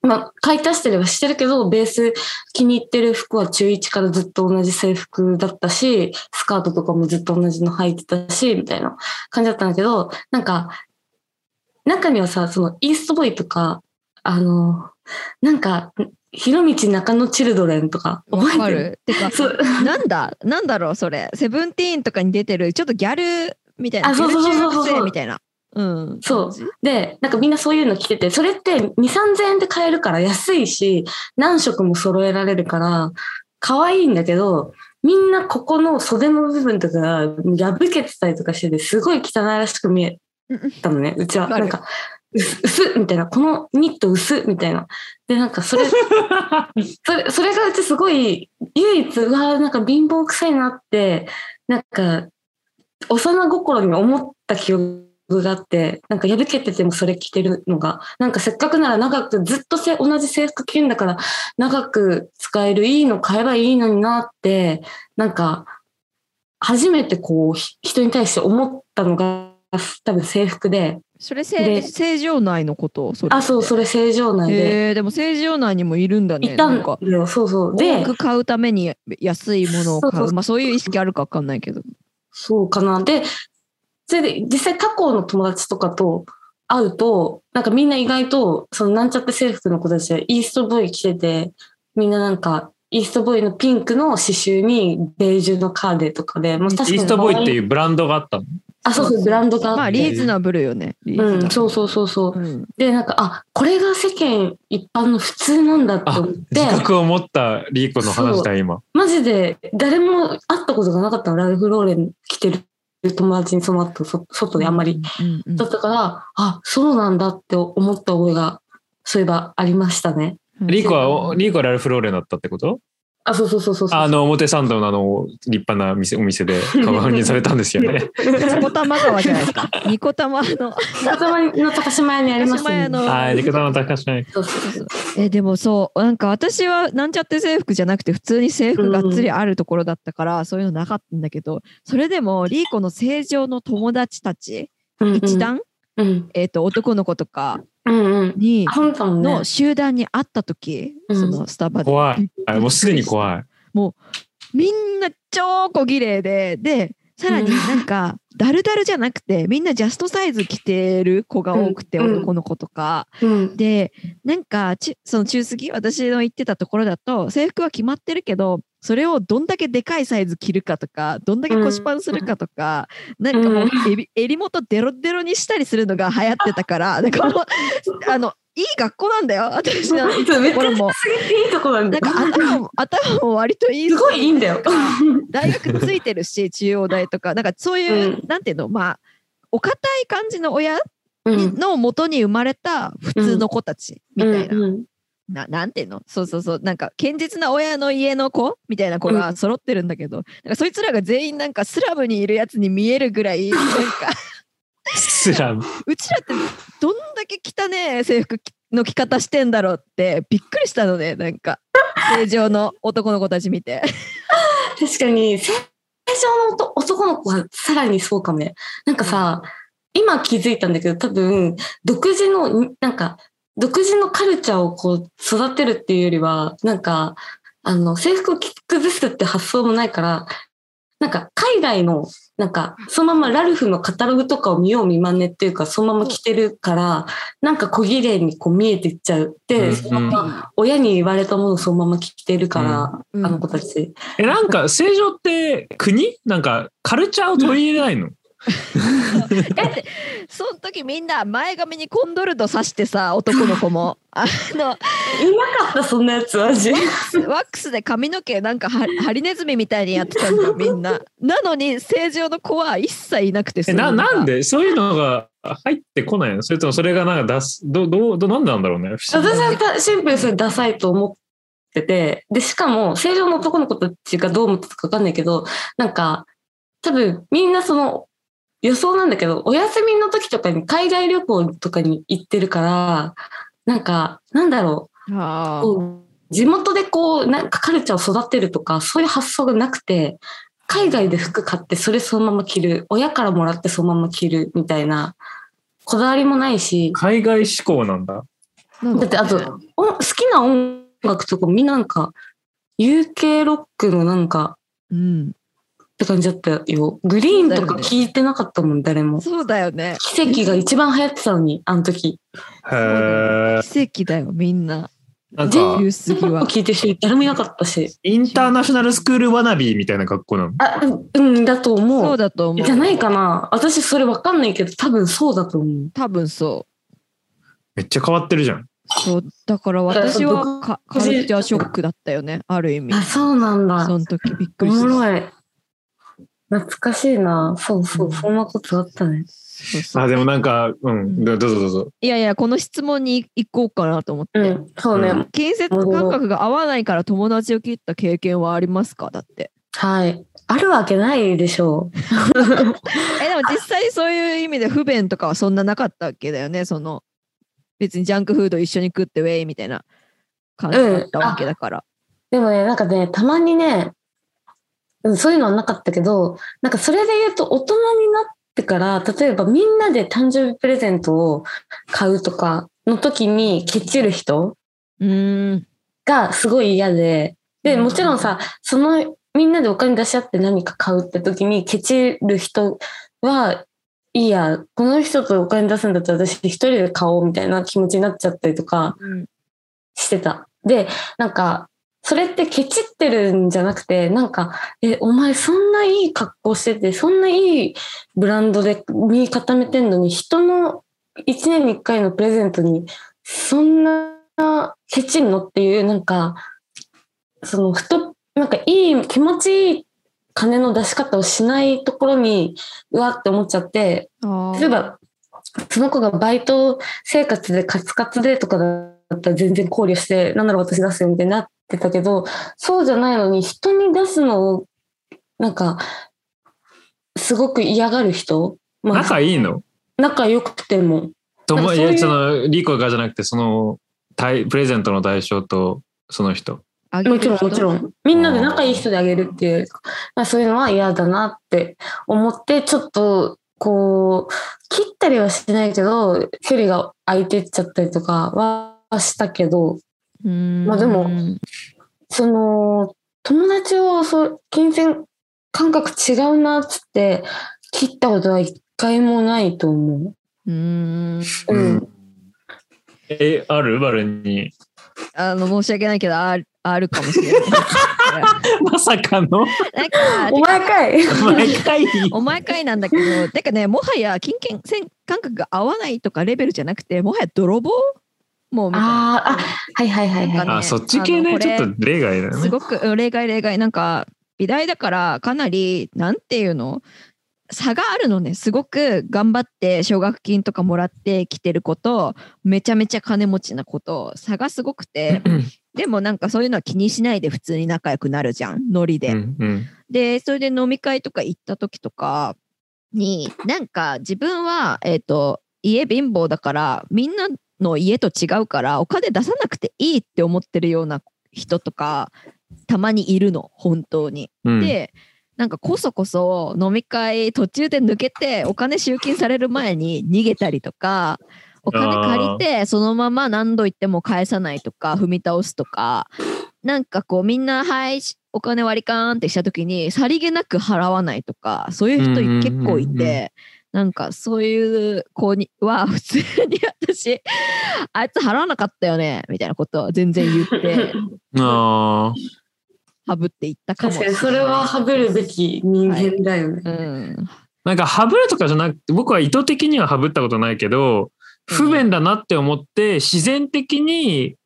まあ、買い足してればしてるけど、ベース気に入ってる服は中1からずっと同じ制服だったし、スカートとかもずっと同じの履いてたし、みたいな感じだったんだけど、なんか、中にはさ、そのイーストボーイとか、あの、なんか、広道中野チルドレンとか、覚えてる？る。てか、そうなんだ、なんだろう、それ。セブンティーンとかに出てる、ちょっとギャルみたいな。あそうそうそうそうみたいな。うん。そうで、なんかみんなそういうの着てて、それって2、3000円で買えるから安いし、何色も揃えられるから、可愛いんだけど、みんなここの袖の部分とかが破けてたりとかしてて、すごい汚いらしく見えたのね、うちは。なんか、薄みたいな、このニット薄っみたいな。で、なんかそれ、それ、それがうちすごい、唯一、うわなんか貧乏くさいなって、なんか、幼心に思った記憶があって、なんか破けててもそれ着てるのが、なんかせっかくなら長く、ずっとせ同じ制服着るんだから、長く使えるいいの買えばいいのになって、なんか、初めてこう、ひ人に対して思ったのが、多分制服で、それせで正常内のこと？それあ、そう、それ正常内で、えー、でも正常内にもいるんだね。いたなんんかだよ、そうそう。で多、く買うために安いものを買う。そうそうまあそういう意識あるかわかんないけど。そうかな。で、それで実際他校の友達とかと会うと、なんかみんな意外と、そのなんちゃって制服の子たちはイーストボーイ着てて、みんななんか、イーストボーイのピンクの刺繍にベージュのカーデとかで、もう確かにイーストボーイっていうブランドがあったの？あ、そうそう、ブランドがあって。まあリーズナブルよね。うん、そうそうそうそう。うんで、なんか、あ、これが世間一般の普通なんだってあ思って自、覚を持ったリーコの話だ、今。マジで誰も会ったことがなかったの、ラルフ・ローレン着てる友達にその後、そ外であんまり。。うんうんだったから、あ、そうなんだって思った覚えが、そういえばありましたね。うんリーコは、リーコはラルフローレンだったってこと？あ、そうそうそうそうそう。あの、表参道のあの、立派な店お店で カバンにされたんですよね。ニコ玉川じゃないですか。ニコ玉の。頭の高島屋にありますよね。はい、リコタの高橋ね。そうそうそう。えでもそうなんか私はなんちゃって制服じゃなくて普通に制服がっつりあるところだったから、そういうのなかったんだけどそれでもリーコの正常の友達たち、うんうん一団、うん。えー、と男の子とか。にの。集団に会った時、うんそのスタバで怖い。あもうすでに怖い。みんな超小綺麗ででさらになんか、ダルダルじゃなくてみんなジャストサイズ着てる子が多くて、うん男の子とか。うん。でなんかちその中過ぎ私の言ってたところだと制服は決まってるけどそれをどんだけでかいサイズ着るかとかどんだけ腰パンするかとか、なんかもう襟襟元デロデロにしたりするのが流行ってたから なんかもうあのいい学校なんだよ。私のところも。いいとこなんだなんか頭も頭も割といいしすごいいいんだよ。大学ついてるし中央大とか。なんかそういう、うん。なんていうの？まあお堅い感じの親うん。の元に生まれた普通の子たちみたいな、うんうんななんていうの？そうそうそう。なんか堅実な親の家の子？みたいな子が揃ってるんだけど、なんかそいつらが全員なんかスラムにいるやつに見えるぐらい なんか。スラム。うちらってどんだけ汚ねえ制服の着方してんだろうってびっくりしたのねなんか。正常の男の子たち見て。確かに、正常の男男の子はさらにそうかもね。なんかさ、今気づいたんだけど、多分、独自の、なんか、独自のカルチャーをこう育てるっていうよりは、なんか、あの、制服を着崩すって発想もないから、なんか海外の、なんか、そのままラルフのカタログとかを見よう見まねっていうか、そのまま着てるから、なんか小綺麗にこう見えていっちゃう。で、うんそのまま親に言われたものをそのまま着てるから、うん。あの子たち。え、なんか、正常って国？なんか、カルチャーを取り入れないの？だって時みんな前髪にコンドルド刺してさ男の子も あのいなかった、そんなやつ、マジ。ワックスで髪の毛なんかはハリネズミみたいにやってたんだよみんな。なのに正常の子は一切いなくてえ、な、そういうのがなんで？そういうのが入ってこないの？それともそれがなんか出す、ど、どう、どう、なんでなんだろうね。私はたシンプルにそれダサいと思ってて、で、しかも、正常の男の子たちがどう思ってたかわかんないけど、なんか、多分みんなその、予想なんだけど、お休みの時とかに海外旅行とかに行ってるから、なんか、なんだろう、地元でこう、なんかカルチャーを育てるとか、そういう発想がなくて、海外で服買ってそれそのまま着る、親からもらってそのまま着るみたいな、こだわりもないし、海外志向なんだ。だってあと、お好きな音楽とかみんななんか、UK ロックのなんかうん、って感じだったよ。グリーンとかそうだよね聞いてなかったもん、誰も。そうだよね。奇跡が一番流行ってたのに、あの時。へー奇跡だよみんな。なん全か。聞いてる人誰もいなかったし。インターナショナルスクールワナビーみたいな格好なの？あ、うんうん、だと思う。そうだと思う。じゃないかな。私それわかんないけど、多分そうだと思う。多分そめっちゃ変わってるじゃん。う。そうだから私は僕かカルチャーショックだったよねある意味。あ、そうなんだ。その時びっおくりした。もろい。懐かしいな。そうそうう、んそんなことあったね。そうそうあ、でもなんか、うん、どどうぞどうぞ。いやいやこの質問に行こうかなと思って。うん、そうね。うん建設感覚が合わないから友達を切った経験はありますか？だって。はい。あるわけないでしょう。えでも実際そういう意味で不便とかはそんななかったわけだよね？その別にジャンクフード一緒に食ってウェイみたいな感じだったわけだから。でもね、なんかね、たまにね、うん、そういうのはなかったけど、なんかそれで言うと大人になってから、例えばみんなで誕生日プレゼントを買うとかの時にケチる人うーん。がすごい嫌で、で、もちろんさ、そのみんなでお金出し合って何か買うって時にケチる人は、いいや、この人とお金出すんだったら私一人で買おうみたいな気持ちになっちゃったりとか、うんしてた。で、なんか、それってケチってるんじゃなくて、なんか、え、お前そんないい格好してて、そんないいブランドで身固めてんのに、人の一年に一回のプレゼントに、そんなケチんのっていう、なんか、その、ふと、なんかいい、気持ちいい金の出し方をしないところに、うわって思っちゃって、例えば、その子がバイト生活でカツカツでとかだったら全然考慮して、なんなら私出すよみたいになってたけど、そうじゃないのに人に出すのを、なんか、すごく嫌がる人、まあ、仲いいの？仲良くても。とも、いや、その、リコがじゃなくて、その、対プレゼントの対象と、その人。もちろん人？もちろん。みんなで仲いい人であげるっていう、まあ、そういうのは嫌だなって思って、ちょっと、こう、切ったりはしないけど、距離が空いてっちゃったりとかはしたけど、まあでもその、友達を、そう、金銭感覚違うなっつって、切ったことは一回もないと思うーん。う。うん。え、ある？バルに。あの、申し訳ないけど、あるあるかもしれない。まさかの？なんか、お前かい毎回。お前かいなんだけど、てかね、もはや金銭感覚が合わないとかレベルじゃなくて、もはや泥棒もうみたいな。あーあ、はいはいはいはい。ねあ、そっち系ね、ちょっと例外だよね。すごくうん例外例外なんか美大だからかなりなんていうの？差があるのねすごく頑張って奨学金とかもらってきてる子とめちゃめちゃ金持ちな子と差がすごくて でもなんかそういうのは気にしないで普通に仲良くなるじゃんノリで。うんうんでそれで飲み会とか行った時とかになんか自分は、えー、と家貧乏だからみんなの家と違うからお金出さなくていいって思ってるような人とかたまにいるの本当に。うん。でなんかこそこそ飲み会途中で抜けてお金集金される前に逃げたりとかお金借りてそのまま何度言っても返さないとか踏み倒すとかなんかこうみんな「はいお金割り勘」ってした時にさりげなく払わないとかそういう人うんうんうんうん結構いて。なんかそういう子には 普通に私あいつ払わなかったよねみたいなことを全然言って ああ。ハブっていったかも確かにそれははぶるべき人間だよね。うんなんか、ハブるとかじゃなくて、僕は意図的にはハブったことないけど、不便だなって思って、自然的に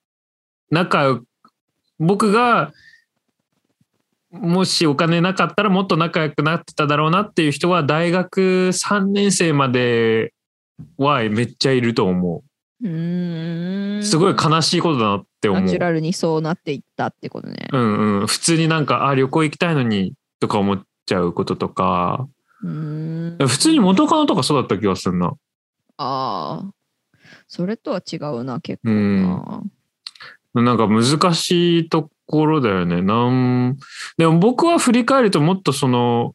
仲僕が、もしお金なかったらもっと仲良くなってただろうなっていう人は、大学3年生まではめっちゃいると思うーう。んすごい悲しいことだなって思う。ナチュラルにそうなっていったってことね。うんうん。普通になんか、あ、旅行行きたいのにとか思っちゃうこととか、うーん普通に元カノとかそうだった気がするな。ああ。それとは違うな、結構な。なんか難しいところだよね。なんでも僕は振り返るともっとその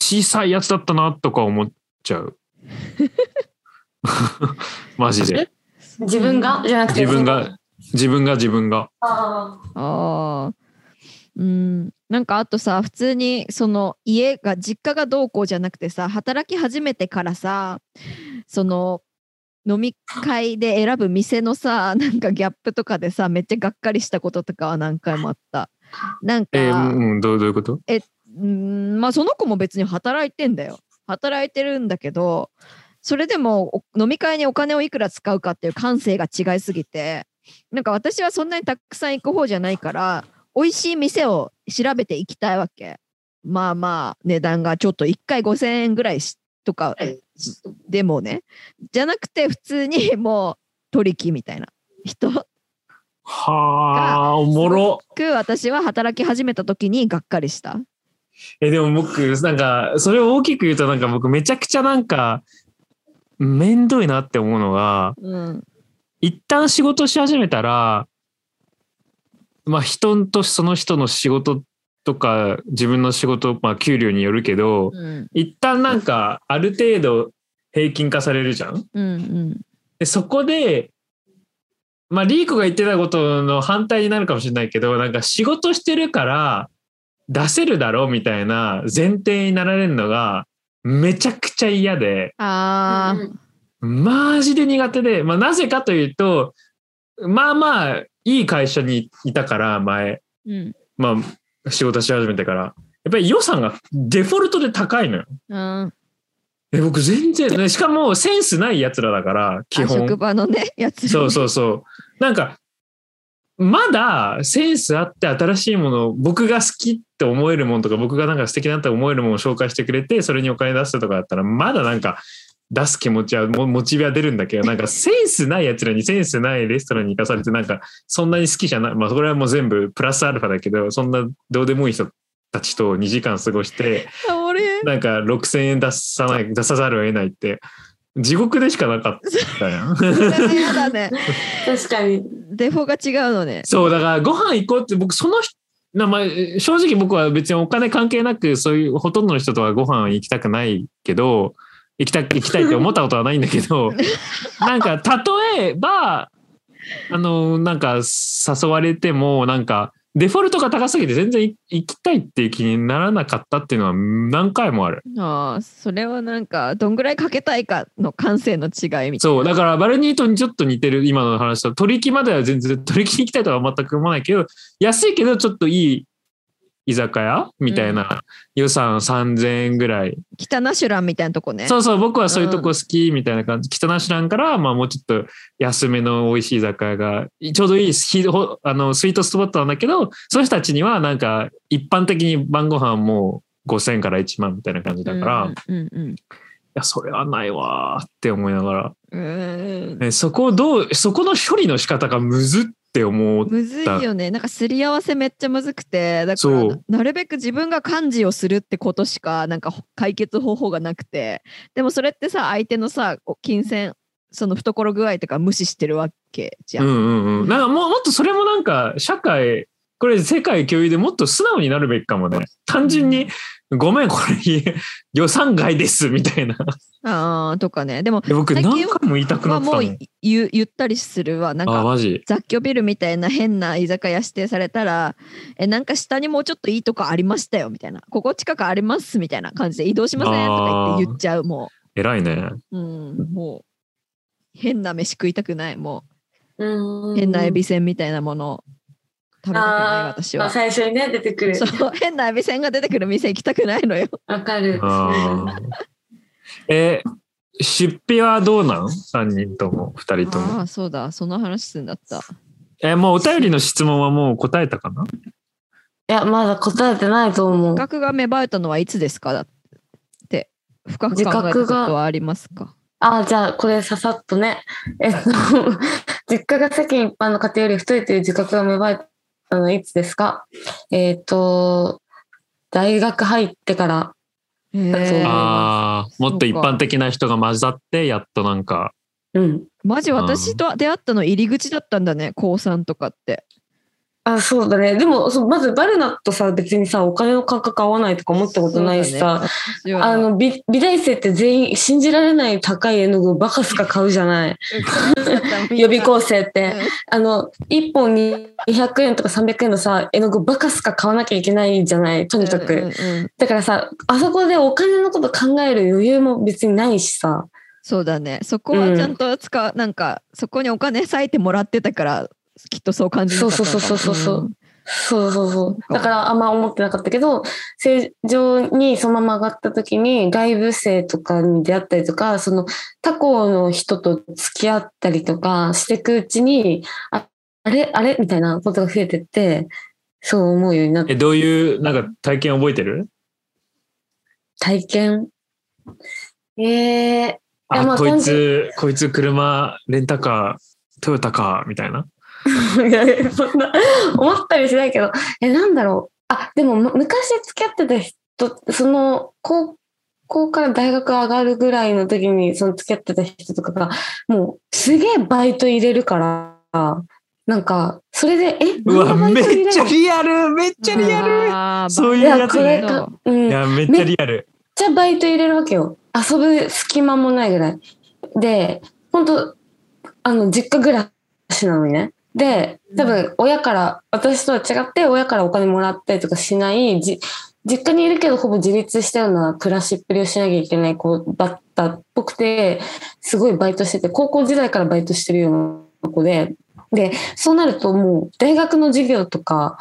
小さいやつだったなとか思っちゃう。マジで。自分が？じゃなくて？自分が、自分が自分が。あああ。うん。なんかあとさ、普通にその家が、実家がどうこうじゃなくてさ、働き始めてからさ、その、飲み会で選ぶ店のさ、なんかギャップとかでさ、めっちゃがっかりしたこととかは何回もあった。なんか、えーうん、どうどういうこと？うんまあその子も別に働いてんだよ。働いてるんだけど、それでもお飲み会にお金をいくら使うかっていう感性が違いすぎて、なんか私はそんなにたくさん行く方じゃないから、美味しい店を調べていきたいわけ。まあまあ値段がちょっと1回5000円ぐらいしとかはいでもね、じゃなくて普通にもう取り木みたいな人はあ、おもろ。く私は働き始めた時にがっかりした。え、でも僕、なんか、それを大きく言うとなんか僕めちゃくちゃなんか、めんどいなって思うのが、うん。一旦仕事し始めたら、まあ人とその人の仕事とか自分の仕事、まあ給料によるけど、うん。一旦なんかある程度平均化されるじゃん？うん。うん。でそこで、まあリーコが言ってたことの反対になるかもしれないけど、なんか仕事してるから出せるだろうみたいな前提になられるのがめちゃくちゃ嫌で、ああ。マジで苦手で、まあなぜかというと、まあまあいい会社にいたから前、うん。まあ仕事し始めてから、やっぱり予算がデフォルトで高いのよ。うん。え僕全然、ねしかもセンスない奴らだから、基あ本。職場のね、やつ。そうそうそう。なんか、まだセンスあって新しいものを僕が好きって思えるものとか僕がなんか素敵だって思えるものを紹介してくれてそれにお金出すとかだったらまだなんか出す気持ちはモモチベは出るんだけどなんかセンスないやつらにセンスないレストランに行かされてなんかそんなに好きじゃないまあそれはもう全部プラスアルファだけどそんなどうでもいい人たちと2時間過ごしてなんか6000円出さない出さざるを得ないって地獄でしかなかったやん。ね。確かに。デフォが違うのね。そう、だからご飯行こうって僕その人、なまあ、正直僕は別にお金関係なくそういうほとんどの人とはご飯行きたくないけど、行きた行きたいって思ったことはないんだけど、なんか例えば、あの、なんか誘われてもなんかデフォルトが高すぎて全然行きたいっていう気にならなかったっていうのは何回もある。ああ、それはなんか、どんぐらいかけたいかの感性の違いみたいな。そう、だからバルニートにちょっと似てる今の話と、取引までは全然、取引に行きたいとは全く思わないけど、安いけどちょっといい居酒屋？みたいな、予算3000円ぐらい。北ナシュランみたいなとこね。そうそう、僕はそういうとこ好きみたいな感じ。北ナシュランから、まあもうちょっと安めの美味しい居酒屋が、ちょうどいいひほあのスイートスポットなんだけど、その人たちにはなんか一般的に晩ご飯もう5000から1万みたいな感じだから、いうんうんや、それはないわーって思いながら。ねそこをどう、そこの処理の仕方がむずって思う。むずいよね。なんかすり合わせめっちゃむずくて、だからなるべく自分が幹事をするってことしかなんか解決方法がなくて、でもそれってさ、相手のさ、お金銭、その懐具合とか無視してるわけじゃ。うんんうんうん。なんかもうもっとそれもなんか社会これ世界共有でもっと素直になるべきかもね。単純に、ごめん、これ予算外です、みたいな。いあーとかね。でも、や僕何回も言いたくなはもうったもん。言う言ったりするわ。なんあ、か。雑居ビルみたいな変な居酒屋指定されたら、え、なんか下にもうちょっといいとこありましたよみたいな。ここ近くありますみたいな感じで移動しませんとか言って言っちゃう。も偉いね。う、うん、もう変な飯食いたくない。もうんう変なエビせんみたいなものを食べたくないあー私は。まあ最初にね、出てくる。そう変なエビせんが出てくる店行きたくないのよ。わかる。あーえ、出費はどうなん ?3 人とも、2人とも。ああ、そうだ。その話すんだった。え、もうお便りの質問はもう答えたかな？いや、まだ答えてないと思う自。覚が芽生えたのはいつですか？だって。深く考えたことはありますか？あじゃあ、これささっとね。えっと、実家が世間一般の家庭より太いという自覚が芽生えたのはいつですか？えっと、大学入ってから、へー。ああ、もっと一般的な人が混ざって、やっとなんか、うん。マジ私と出会ったの入り口だったんだね、高3とかって。あ、そうだね。でも、そうまずバルナットさ、別にさ、お金の感覚合わないとか思ったことないしさ、ね、あの美、美大生って全員信じられない高い絵の具バカすか買うじゃない。予備校生って。あの、1本に200円とか300円のさ、絵の具バカすか買わなきゃいけないじゃない。とにかく。うんうんうんだからさ、あそこでお金のこと考える余裕も別にないしさ。そうだね。そこはちゃんと使う、なんか、そこにお金割いてもらってたから、きっとそう感じそうそうそうそうそう。うん。そうそうそそう。だからあんま思ってなかったけど、正常にそのまま上がった時に外部生とかに出会ったりとか、その他校の人と付き合ったりとかしていくうちに、ああれ？あれ？みたいなことが増えてって、そう思うようになったえ、どういう、なんか体験覚えてる？体験？えー、いやあ、こいつ、こいつ車、レンタカー、トヨタか、みたいな。いやいやそんな、思ったりしないけど、え、なんだろう。あ、でも、む昔付き合ってた人、その、高校から大学上がるぐらいの時に、その付き合ってた人とかが、もう、すげえバイト入れるから、なんか、それで、え、うわ、めっちゃリアルめっちゃリアルそういういや、やつこれね。か、うん。めっいや、めっちゃリアル。ちゃバイト入れるわけよ。遊ぶ隙間もないぐらい。で、本当あの、実家暮らしなのにね。で、多分、親から、私とは違って、親からお金もらったりとかしない、じ実家にいるけど、ほぼ自立したような暮らしっぷりをしなきゃいけない子だったっぽくて、すごいバイトしてて、高校時代からバイトしてるような子で、で、そうなるともう、大学の授業とか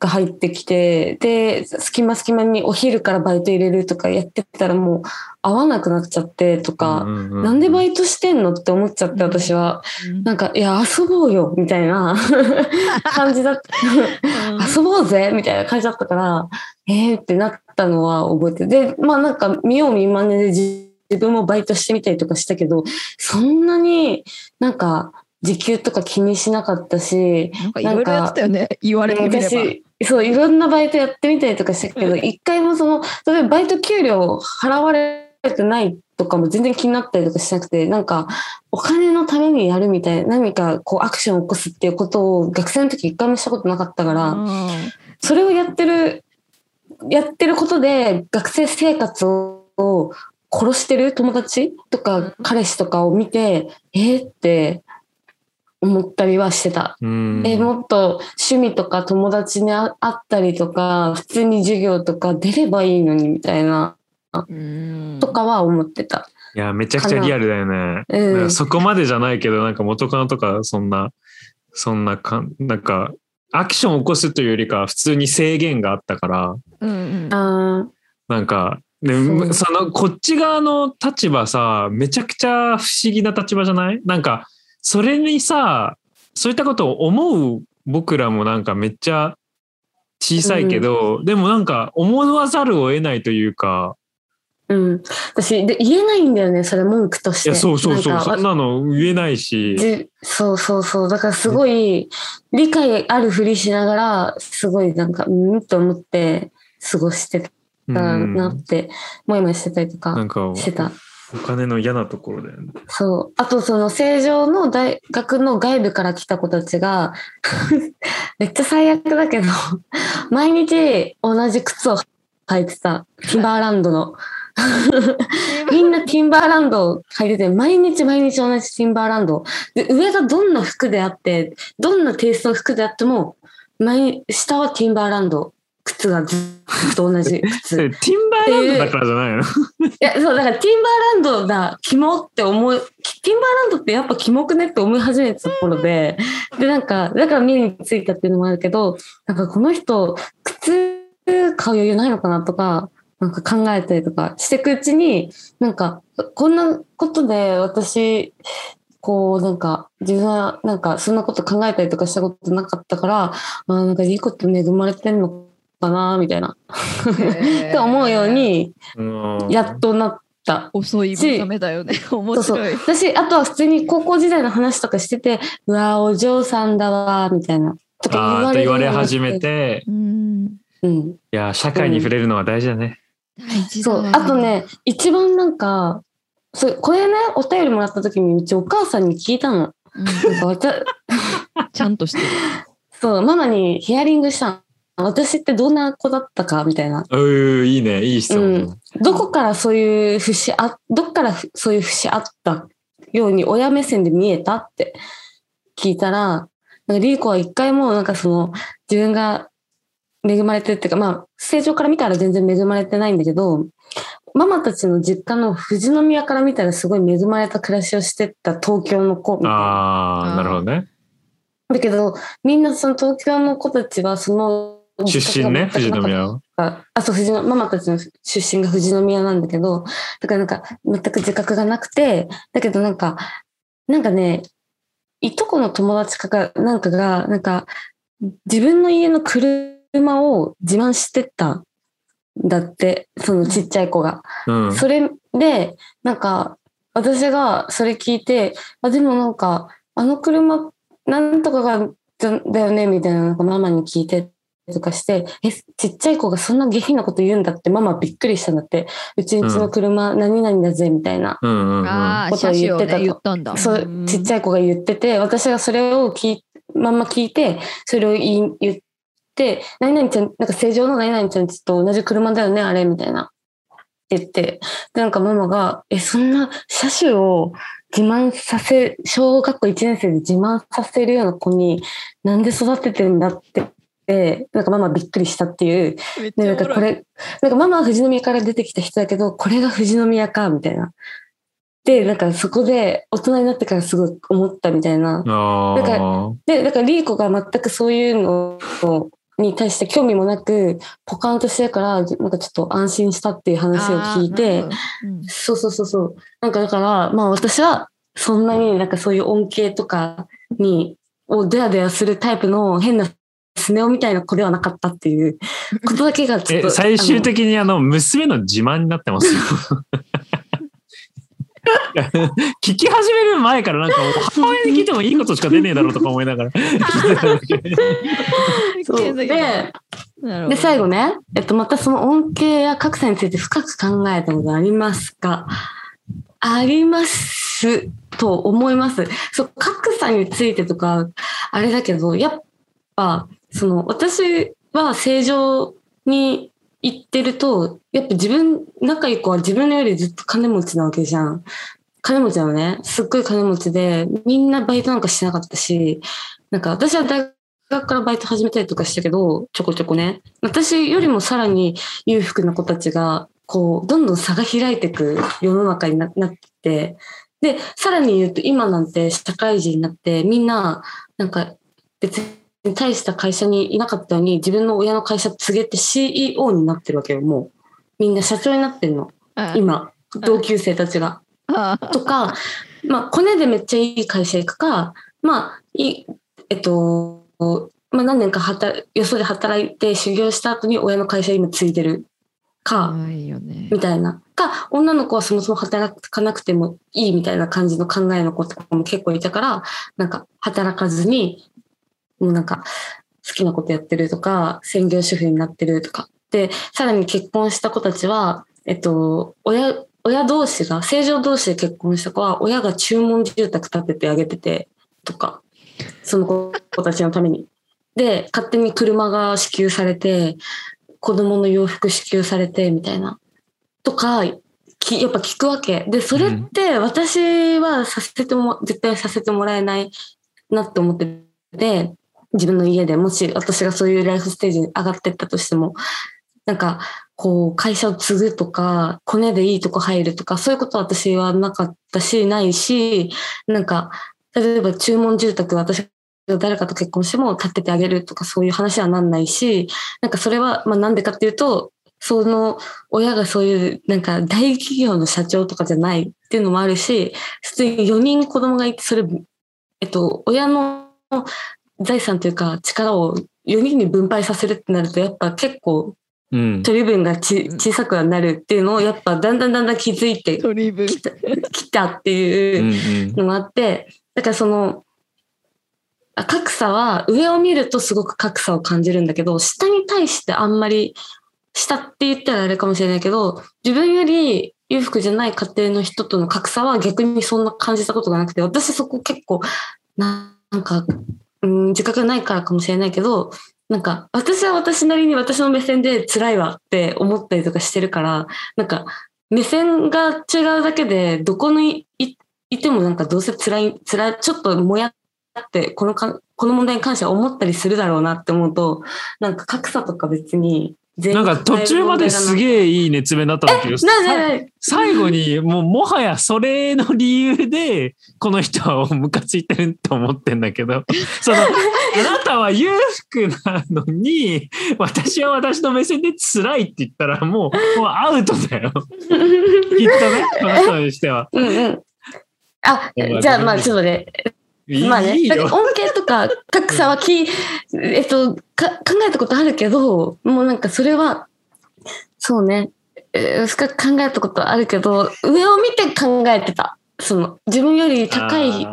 が入ってきて、で、隙間隙間にお昼からバイト入れるとかやってたらもう、合わなくなっちゃってとか、なんでバイイトしてんのって思っちゃって、うん私は。うんなんか、いや、遊ぼうよ、みたいな 感じだった。うん遊ぼうぜみたいな感じだったから、えーってなったのは覚えてる。で、まあなんか見よう見まねで自自分もバイトしてみたりとかしたけど、そんなになんか時給とか気にしなかったし、なんかいろいろやってたよね、言われてみれば。私、そう、いろんなバイトやってみたりとかしたけど、一回もその、例えばバイト給料払われてないとかも全然気になったりとかしなくて、なんか、お金のためにやるみたいな、何かこうアクションを起こすっていうことを学生の時一回もしたことなかったから、うん。それをやってる、やってることで学生生活を殺してる友達とか彼氏とかを見て、えーって思ったりはしてた。うん。えもっと趣味とか友達に会ったりとか、普通に授業とか出ればいいのにみたいな、うん。とかは思ってた。いや、めちゃくちゃリアルだよね。うん。そこまでじゃないけど、なんか元カノとか、そんな、そんなかん、なんか、アクションを起こすというよりか、普通に制限があったから、うんうん。あなんか、でその、こっち側の立場さ、めちゃくちゃ不思議な立場じゃない？なんか、それにさ、そういったことを思う僕らもなんかめっちゃ小さいけど、でもなんか思わざるを得ないというか、うん。私、で言えないんだよね、それ文句として。いや、そうそうそう、そんなの言えないし、じそうそうそう。だからすごい理解あるふりしながら、すごいなんか、うんと思って過ごしてたうんなって、もやもやしてたりとか、してた。お金の嫌なところだよね。そう。あと、その、正常の大学の外部から来た子たちが、めっちゃ最悪だけど、毎日同じ靴を履いてた。ティンバーランドの。みんなティンバーランドを履いてて、毎日毎日同じティンバーランド。で、上がどんな服であって、どんなテイストの服であっても、毎下はティンバーランド。靴がずっと同じ靴。ティンバーランドだからじゃないの？いや、そう、だからティンバーランドだ、キモって思い、ティンバーランドってやっぱキモくねって思い始めたところで、で、なんか、だから目についたっていうのもあるけど、なんかこの人、靴買う余裕ないのかなとか、なんか考えたりとかしていくうちに、なんか、こんなことで私、こう、なんか、自分は、なんか、そんなこと考えたりとかしたことなかったから、あーなんかいいこと恵まれてんのかな、みたいな、って思うように、うんやっとなった。遅い目覚めだよね。面そうそう白い。。私、あとは普通に高校時代の話とかしてて、うわーお嬢さんだわー、みたいな。とか言われ始め。て、うん。うん。いや、社会に触れるのは大事だね。大事だわ。そう。あとね、一番なんか、そうこれね、お便りもらった時にうちお母さんに聞いたの。うん、ちゃんとしてる。そう、ママにヒアリングしたの。私ってどんな子だったかみたいな。うー、いいね。いい質問。どこからそういう節あ、どっからふそういう節あったように親目線で見えたって聞いたら、なんかリーコは一回もなんかその自分が恵まれてるっていうか、まあ、正常から見たら全然恵まれてないんだけど、ママたちの実家の富士宮から見たらすごい恵まれた暮らしをしてた東京の子みたいな。ああ、なるほどね。だけど、みんなその東京の子たちはその出身ね、富士宮は。あ、あそう、富士宮ママたちの出身が富士宮なんだけど、だからなんか全く自覚がなくて、だけどなんか、なんかね、いとこの友達かが、なんかが、なんか、自分の家の車を自慢してたんだって、そのちっちゃい子が。うん。それで、なんか、私がそれ聞いて、あ、でもなんか、あの車、なんとかが、だだよね、みたいな、なんかママに聞いてとかして、え、ちっちゃい子がそんな下品なこと言うんだって、ママびっくりしたんだって、うちんちの車、何々だぜ、みたいな。ことを言ってたと言ったんだ。そう、ちっちゃい。子が言ってて、私がそれを聞い、まんま聞いて、それを言い言って、何々ちゃん、なんか正常の何々ちゃんちと同じ車だよね、あれ、みたいな。って言って、で、なんかママが、え、そんな車種を自慢させ、小学校1年生で自慢させるような子に、なんで育ててんだって、でなんかママびっくりしたっていう。で、な。んかこれ、なんかママは富士宮から出てきた人だけど、これが富士宮か、みたいな。で、なんかそこで大人になってからすごい思ったみたいな。あだかあ。で、だからリーコが全くそういうのに対して興味もなく、ポカンとしてるから、なんかちょっと安心したっていう話を聞いて、そうそうそうそう。なんかだから、まあ私はそんなになんかそういう恩恵とかに、をデヤデヤするタイプの変なスネ夫みたいな子ではなかったっていうことだけがちょっえ、と。最終的にあの、娘の自慢になってますよ。聞き始める前からなんか母親に聞いてもいいことしか出ねえだろうとか思いながら そうで、で、最後ね、えっと、またその恩恵や格差について深く考えたことありますかありますと思います。そう、格差についてとか、あれだけど、やっぱ、その、私は正常に行ってると、やっぱ自分、仲いい子は自分よりずっと金持ちなわけじゃん。金持ちなのね。すっごい金持ちで、みんなバイトなんかしてなかったし、なんか私は大学からバイト始めたりとかしたけど、ちょこちょこね。私よりもさらに裕福な子たちが、こう、どんどん差が開いていく世の中になって、で、さらに言うと今なんて社会人になって、みんな、なんか別に大した会社にいなかったのに、自分の親の会社継げて CEO になってるわけよ、もう。みんな社長になってるの。あ今、同級生たちが。あとか、まあ、コネでめっちゃいい会社行くか、まあ、いえっと、まあ、何年か働よそで働いて修行した後に親の会社今継いでるか、ないよね。みたいな。か、女の子はそもそも働かなくてもいいみたいな感じの考えの子とかも結構いたから、なんか働かずに、もうなんか好きなことやってるとか、専業主婦になってるとか。で、さらに結婚した子たちは、えっと、親親同士が、正常同士で結婚した子は、親が注文住宅建ててあげてて、とか、その子たちのために。で、勝手に車が支給されて、子供の洋服支給されて、みたいな。とか、きやっぱ聞くわけ。で、それって私はさせても、絶対させてもらえないなって思ってて、自分の家でもし私がそういうライフステージに上がってったとしても、なんか、こう、会社を継ぐとか、コネでいいとこ入るとか、そういうことは私はなかったし、ないし、なんか、例えば注文住宅私が誰かと結婚しても建ててあげるとかそういう話はなんないし、なんかそれは、まあなんでかっていうと、その親がそういうなんか大企業の社長とかじゃないっていうのもあるし、普通に4人子供がいて、それ、えっと、親の財産というか力を4人に分配させるってなると、やっぱ結構うん。取り分がち小さくはなるっていうのをやっぱだんだんだんだん気づいて取り分。きたきたってうんいううんのがあって、だからその、あ格差は上を見るとすごく格差を感じるんだけど、下に対してあんまり、下って言ったらあれかもしれないけど、自分より裕福じゃない家庭の人との格差は逆にそんな感じたことがなくて、私そこ結構、ななんか、うん、自覚がないからかもしれないけど、なんか、私は私なりに私の目線で辛いわって思ったりとかしてるから、なんか、目線が違うだけで、どこにいてもなんかどうせ辛い、辛い、ちょっともやって、このか、この問題に関しては思ったりするだろうなって思うと、なんか格差とか別になんか途中まですえげえいい熱弁だったんだけど、最後にもうもはやそれの理由でこの人はムカついてると思ってんだけど。その あなたは裕福なのに私は私の目線で辛いって言ったらもうもうアウトだよ。きっとねこの人にしては。うんうん。あ、まあじゃあまあちょっとね、まあね、いい恩恵とか格差はき、えっと、か考えたことあるけど、もうなんかそれは、そうね、えー深く考えたことはあるけど、上を見て考えてた。その、自分より高い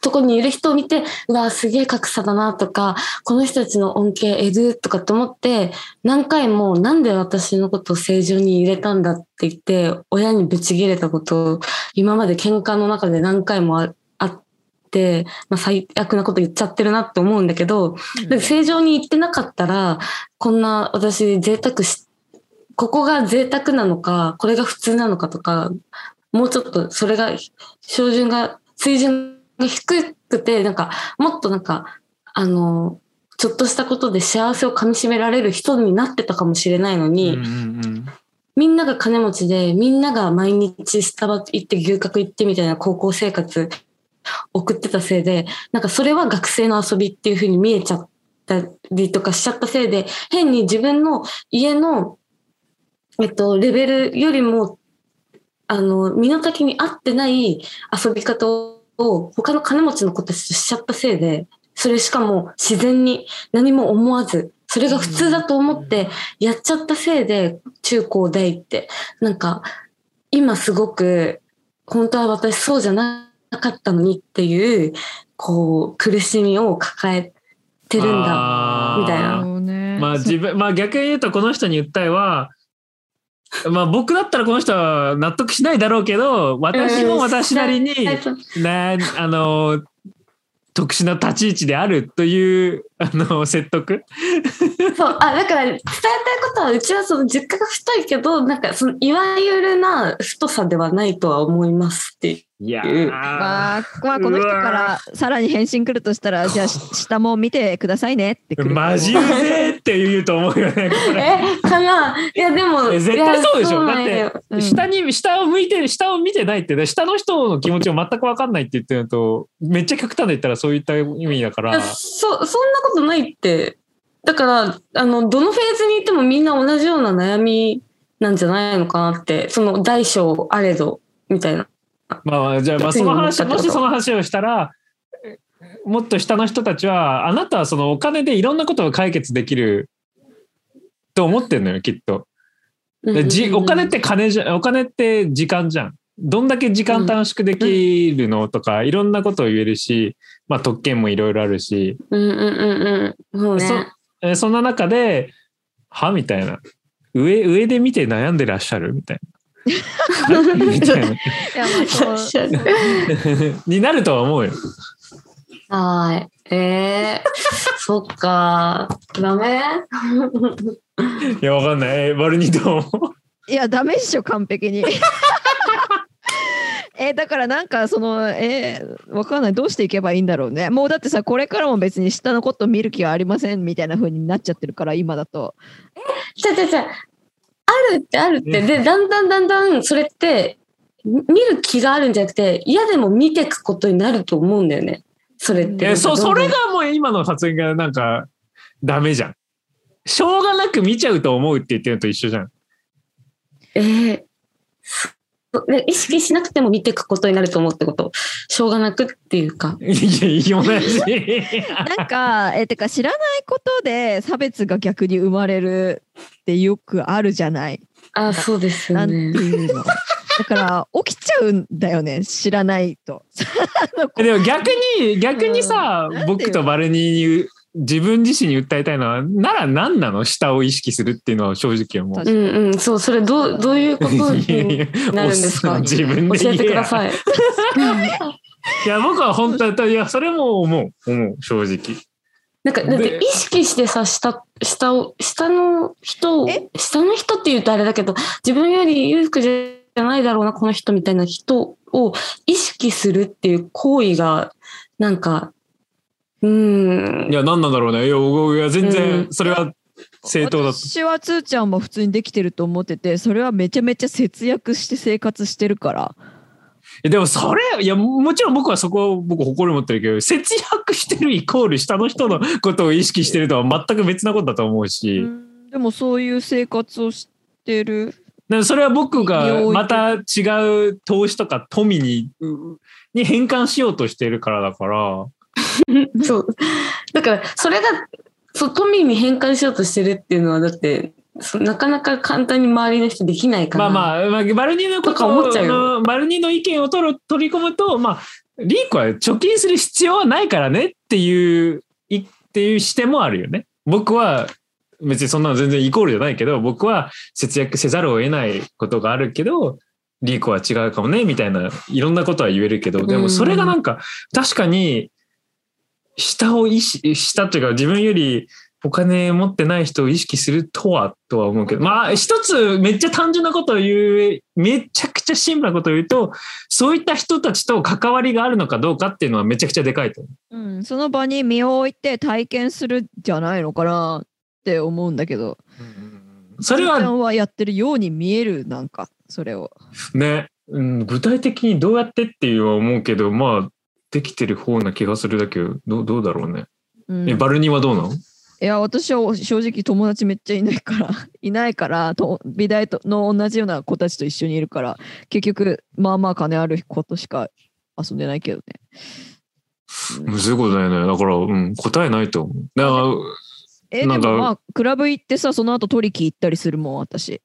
とこにいる人を見て、うわ、すげえ格差だなとか、この人たちの恩恵得るとかって思って、何回もなんで私のことを正常に入れたんだって言って、親にぶち切れたことを今まで喧嘩の中で何回もああって、まあ、最悪なこと言っちゃってるなって思うんだけど、で正常に言ってなかったら、こんな私贅沢し、ここが贅沢なのか、これが普通なのかとか、もうちょっとそれが、標準が、水準が低くて、なんか、もっとなんか、あの、ちょっとしたことで幸せをかみしめられる人になってたかもしれないのに、うんうんうん。みんなが金持ちで、みんなが毎日スタバ行って牛角行ってみたいな高校生活送ってたせいで、なんかそれは学生の遊びっていう風に見えちゃったりとかしちゃったせいで、変に自分の家の、えっと、レベルよりも、あの、身の丈に合ってない遊び方を他の金持ちの子たちとしちゃったせいで、それしかも自然に何も思わず、それが普通だと思ってやっちゃったせいで、中高大って、なんか、今すごく、本当は私そうじゃないかったのにっていう、こう、苦しみを抱えてるんだ、みたいな。まあ自分、まあ逆に言うとこの人に訴えは、まあ僕だったらこの人は納得しないだろうけど、私も私なりに、なあの、特殊な立ち位置であるという、あの、説得。そう、あ、だから伝えたいことは、うちはその実家が太いけど、なんかそのいわゆるな太さではないとは思いますっていやーまあ、まあ、この人からさらに返信来るとしたら、じゃあし下も見てくださいねって。マジうぜって言うと思うよね。これえ、かないや、でも。え絶対そうでしょ。いだって、下に、下を向いて、下を見てないってね、下の人の気持ちを全く分かんないって言ってるのと、めっちゃ極端で言ったらそういった意味だからいや。そ、そんなことないって。だから、あの、どのフェーズにいてもみんな同じような悩みなんじゃないのかなって、その大小あれど、みたいな。まあ、じゃあ、まあ、その話、もしその話をしたら、もっと下の人たちは、あなたはそのお金でいろんなことが解決できると思ってんのよ、きっと。でじお金って金じゃ、お金って時間じゃん。どんだけ時間短縮できるのとか、いろんなことを言えるし、まあ特権もいろいろあるし、うんうんうんうん。そんな中で、は？みたいな。上、上で見て悩んでらっしゃる？みたい みたいな。いやまあそう になるとは思うよ。はい。えー、そっか。ダメ？いや、わかんない。えバルニーどういや、ダメっしょ、完璧に。えだからなんかそのえーわかんないどうしていけばいいんだろうねもうだってさこれからも別に下のこと見る気はありませんみたいな風になっちゃってるから今だとちゃちゃちゃ。あるってあるって。で、だんだんだんだんそれって、み見る気があるんじゃなくて、嫌でも見ていくことになると思うんだよね。それって。えそそれが。がもう今の発言がなんかダメじゃん。しょうがなく見ちゃうと思うって言ってるのと一緒じゃん。えー意識しなくても見ていくことになると思うってこと。しょうがなくっていうか。いや、いい同じ。なんかえてか知らないことで差別が逆に生まれるってよくあるじゃないあ、そうですよなんてね。いうのだから起きちゃうんだよね知らないと でも逆に、逆にさうん、僕とバルニーに自分自身に訴えたいのは、なら何なの？下を意識するっていうのは正直思う。確うんうん、そう、それどう、どういうことにやなるんですか？自分で教えてくだい。さい。いや、僕は本当だいや、それも思う。思う、正直。なんか、だってで意識してさ、下、下を、下の人をえ、下の人って言うとあれだけど、自分より裕福じゃないだろうな、この人みたいな人を意識するっていう行為が、なんか、うーん。い。や、何なんだろうね。いや、僕いや全う然ん、それは正当だと。私はつーちゃんも普通にできてると思っててそれはめちゃめちゃ節約して生活してるから。えでもそれ、いや、もちろん僕はそこを僕誇り持ってるけど、節約してるイコール下の人のことを意識してるとは全く別なことだと思うし、うん。でもそういう生活をしてる。でもそれは僕がまた違う投資とか富に、うに変換しようとしてるからだから、そう。だから、それが、そう、富に変換しようとしてるっていうのは、だって、なかなか簡単に周りの人できないから。まあまあ、まあ、バルニーのこととか思っちゃうの、バルニーの意見を取る取り込むと、まあ、リーコは貯金する必要はないからねっていう、いっていう視点もあるよね。僕は、別にそんなの全然イコールじゃないけど、僕は節約せざるを得ないことがあるけど、リーコは違うかもね、みたいな、いろんなことは言えるけど、でもそれがなんか、確かに、下を意識、下というか自分よりお金持ってない人を意識するとは、とは思うけど、まあ、一つめっちゃ単純なことを言う、めちゃくちゃシンプルなことを言うと、そういった人たちと関わりがあるのかどうかっていうのはめちゃくちゃでかいと思う。うん、その場に身を置いて体験するじゃないのかなって思うんだけど、それつーちゃはやってるように見える、なんか、それを。ね、うん、具体的にどうやってっていうのは思うけど、まあ、できてる方な気がするだけど、どうどうだろうね。うん、え、バルニーはどうなのいや、私は正直友達めっちゃいないから、いないから、と美大との同じような子たちと一緒にいるから、結局、まあまあ金ある子としか遊んでないけどね。むずいことだよね。だから、うん、答えないと思う。だから、え、でもまあ、クラブ行ってさ、その後トリキ行ったりするもん、私。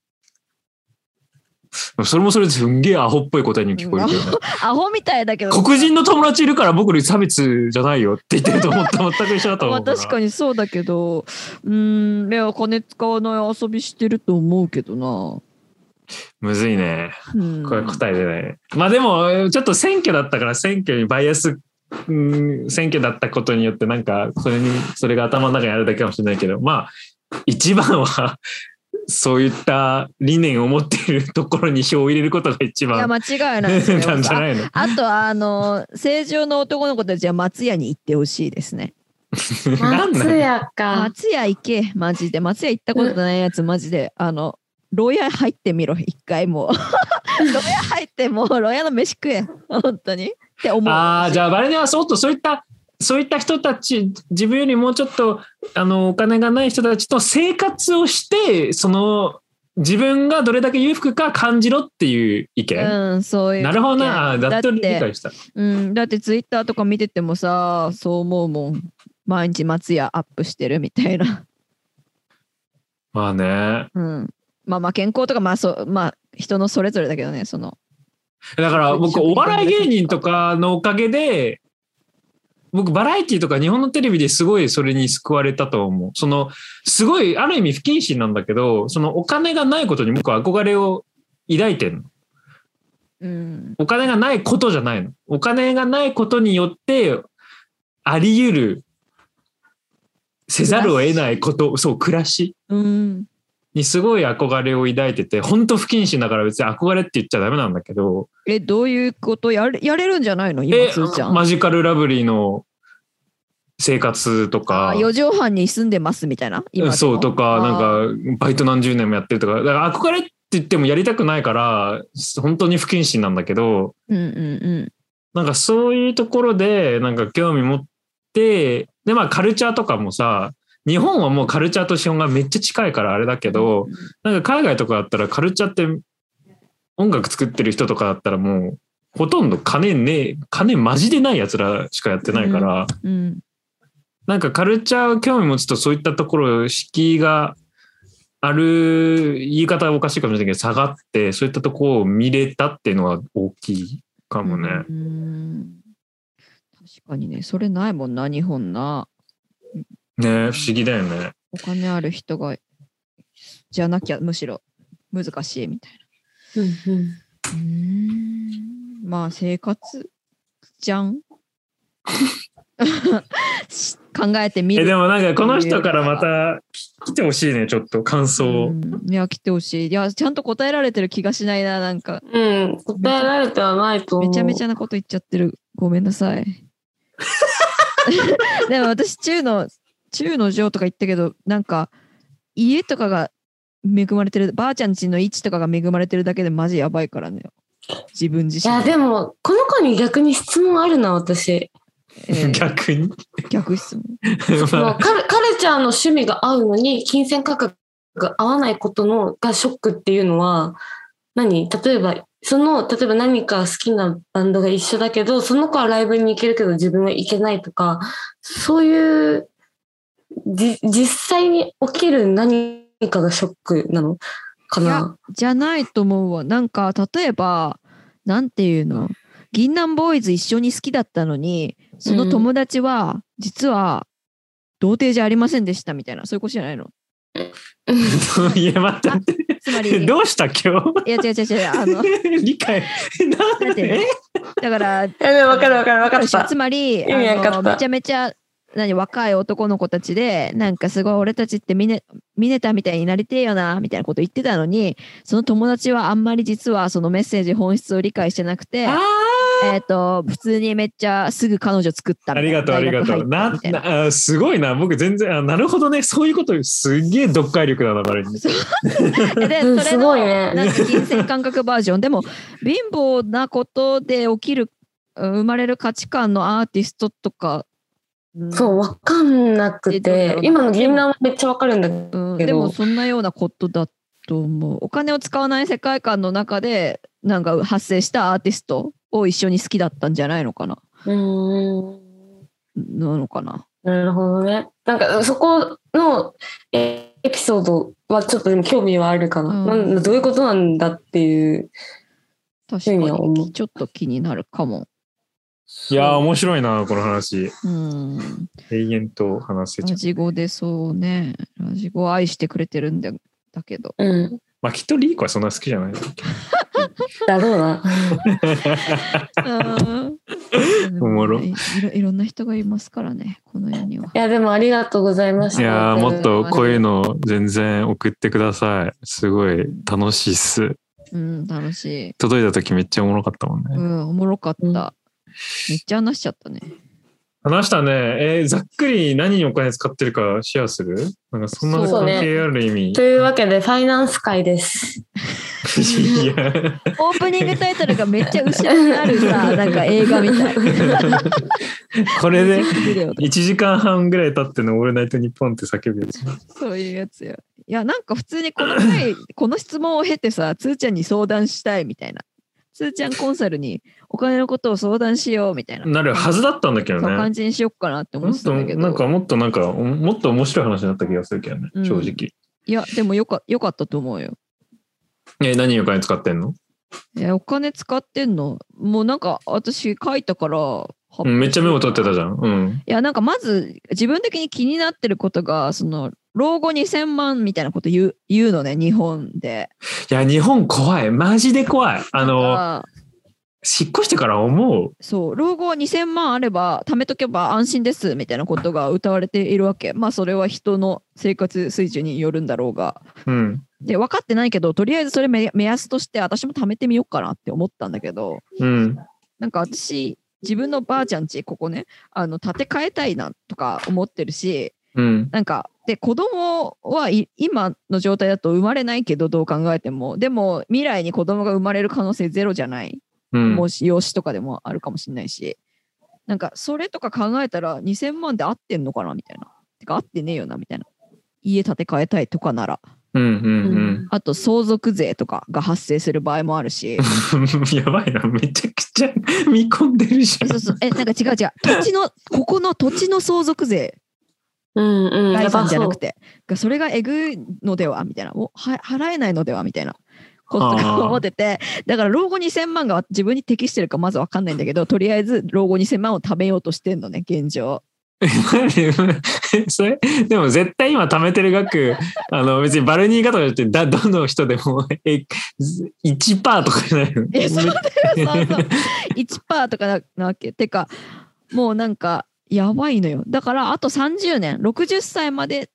それもそれですんげえアホっぽい答えに聞こえるけどね。アホみたいだけど。黒人の友達いるから僕に差別じゃないよって言ってると思った全く一緒だとまあ思うから。確かにそうだけど、うーん、いや、金使わない遊びしてると思うけどな。むずいね。うん、これ答え出ない。まあでも、ちょっと選挙だったから選挙にバイアス、うん、選挙だったことによってなんか、それに、それが頭の中にあるだけかもしれないけど、まあ、一番は、そういった理念を持っているところに票を入れることが一いや、番間違いないですよなんじゃないの？あとは、あの、正常の男の子たちは松屋に行ってほしいですね。松屋か。松屋行け、マジで。松屋行ったことないやつ、マジで。あの、牢屋入ってみろ、一回もう。牢屋入ってもう、牢屋の飯食え。本当に。って思う。ああ、じゃあバレネはそうと、そういった、そういった人たち、自分よりもうちょっと、あの、お金がない人たちと生活をして、その、自分がどれだけ裕福か感じろっていう意見。うん、そういう。なるほどな。だっと理解した。うん、だってツイッターとか見ててもさ、そう思うもん。毎日松屋アップしてるみたいな。まあね。うん。まあまあ健康とか、まあそう、まあ人のそれぞれだけどね、その。だから僕、食お笑い芸人とかのおかげで、僕、バラエティとか日本のテレビですごいそれに救われたと思う。その、すごい、ある意味不謹慎なんだけど、そのお金がないことに僕は憧れを抱いてんの。うん。お金がないことじゃないの。お金がないことによって、あり得る、せざるを得ないこと、そう、暮らしうん。にすごい憧れを抱いてて、本当不謹慎だから別に憧れって言っちゃダメなんだけど、え、どういうこと？やれやれるんじゃないの？今、えつーちゃん。マジカルラブリーの生活とかあ、四畳半に住んでますみたいな？そうとか、なんか、バイト何十年もやってるとか、だから憧れって言ってもやりたくないから、本当に不謹慎なんだけど、うんうんうん。なんかそういうところで、なんか興味持って、で、まあカルチャーとかもさ、日本はもうカルチャーと資本がめっちゃ近いからあれだけど、なんか海外とかだったらカルチャーって音楽作ってる人とかだったらもう、ほとんど金ねえ、金マジでない奴らしかやってないから、うん。なんかカルチャー興味持つとそういったところ、敷居がある、言い方はおかしいかもしれないけど、下がって、そういったところを見れたっていうのは大きいかもね。うん。確かにね、それないもんな、日本な。ね不思議だよね。お金ある人が、じゃなきゃむしろ難しいみたいうんうんな。うん。まあ、生活じゃんし 考えてみる。え、でもなんかこの人からまた来てほしいね、ちょっと感想を。うんいや、来てほしい。いや、ちゃんと答えられてる気がしないな、なんか。うん、答えられてはないと思う。めちゃめちゃなこと言っちゃってる。ごめんなさい。でも私、中の、中の城とか言ったけど、なんか、家とかが恵まれてる、ばあちゃん家の位置とかが恵まれてるだけでマジやばいからね。自分自身。いや、でも、この子に逆に質問あるな、私。えー逆に？逆質問。も まうカルカルチャーの趣味が合うのに、金銭価格が合わないことのがショックっていうのは、何？例えば、その、例えば何か好きなバンドが一緒だけど、その子はライブに行けるけど自分は行けないとか、そういう、じ、実際に起きる何かがショックなの？かいやなじゃないと思うわ。なんか、例えば、なんていうの？銀杏ボーイズ一緒に好きだったのに、その友達は、実は、童貞じゃありませんでしたみたいな、そういうことじゃないの？あ、いや、待って待って。つまり、い どうした今や、違う違う違う、あの、日 理解。なんでだから、え、でも分かる分かる分かったつ。まり、めちゃめちゃ、何、若い男の子たちで、なんかすごい俺たちってミネミネタみたいになりてえよな、みたいなこと言ってたのに、その友達はあんまり実はそのメッセージ本質を理解してなくて、あえっ、と、普通にめっちゃすぐ彼女作ったみたいな。ありがとう、ありがとう。大なななあすごいな。僕全然、あなるほどね。そういうこと、すっげえ読解力だな、彼に。で、それの、ごいねなんか金銭感覚バージョン。でも、貧乏なことで起きる、うん生まれる価値観のアーティストとか、うんそう、分かんなくて今の銀杏はめっちゃ分かるんだけうん、でもそんなようなことだと思う。お金を使わない世界観の中でなんか発生したアーティストを一緒に好きだったんじゃないのかなど。うーん。なのかななるほどね。なんかそこのえエピソードはちょっとでも興味はあるかな。うんなんどういうことなんだっていう。確かにちょっと気になるかも。いやー、面白いな、この話。うん。永遠と話せちゃう。ラジゴでそうね。ラジゴを愛してくれてるんだだけど。うん。まあ、きっとリーコはそんな好きじゃない。だろうな。うんおもろいいろいろんな人がいますからね、この世には。いや、でもありがとうございました。いやー、もっとこういうの。の全然送ってください。すごい楽しいっす。うん、楽しい。届いた時めっちゃおもろかったもんね。うん、おもろかった。うんめっちゃ話しちゃったね。話したね。えーざっくり何にお金使ってるかシェアする？なんかそんな関係ある意味。というわけで、ファイナンス会です。いや、オープニングタイトルがめっちゃ後ろにあるさ、なんか映画みたい。これでビデオとか1時間半ぐらい経ってのオールナイトニッポンって叫ぶやつ。そういうやつよ。いや、なんか普通にこの回、この質問を経てさ、つーちゃんに相談したいみたいな。つーちゃんコンサルにお金のことを相談しようみたいな。なるはずだったんだけどね。感じにしよっかなって思もってたんだけど。なんかもっとなんかおもっと面白い話になった気がするけどね、うん正直。いや、でもよかよかったと思うよ。え、何にお金使ってんの、え、お金使ってんの？もうなんか私書いたから、うん、めっちゃメモ取ってたじゃん。うん。いや、なんかまず自分的に気になってることが、その老後2000万みたいなこと言う言うのね、日本で。いや、日本怖い。マジで怖い。あの、あ引っ越してから思う。そう、老後2000万あれば、貯めとけば安心ですみたいなことが歌われているわけ。まあ、それは人の生活水準によるんだろうが。うん。で、分かってないけど、とりあえずそれ目目安として、私も貯めてみようかなって思ったんだけど、うん。なんか私、自分のばあちゃんち、ここね、あの建て替えたいなとか思ってるし、うん。なんか、で、子供はい今の状態だと生まれないけど、どう考えても。でも、未来に子供が生まれる可能性ゼロじゃない。うん。もし養子とかでもあるかもしれないし。なんか、それとか考えたら、2000万で合ってんのかなみたいな。てか、合ってねえよな、みたいな。家建て替えたいとかなら。うん。うん。あと、相続税とかが発生する場合もあるし。うん。やばいな。めちゃくちゃ見込んでるじゃん。えそうそう。え、なんか違う違う。土地の、ここの土地の相続税うんうん。や財産じゃなく。て、がそれがえぐいのではみたいな、おは払えないのではみたいな思ってて、だから老後2000万が自分に適してるかまず分かんないんだけど、とりあえず老後2000万を貯めようとしてんのね、現状。それ？でも絶対今貯めてる額、あの別にバルニー型じゃなくて、だどの人でもえ1%とかじゃないの？えそうだよそうそう1%とかななわけ。てか、もうなんか、やばいのよ。だから、あと30年、60歳まで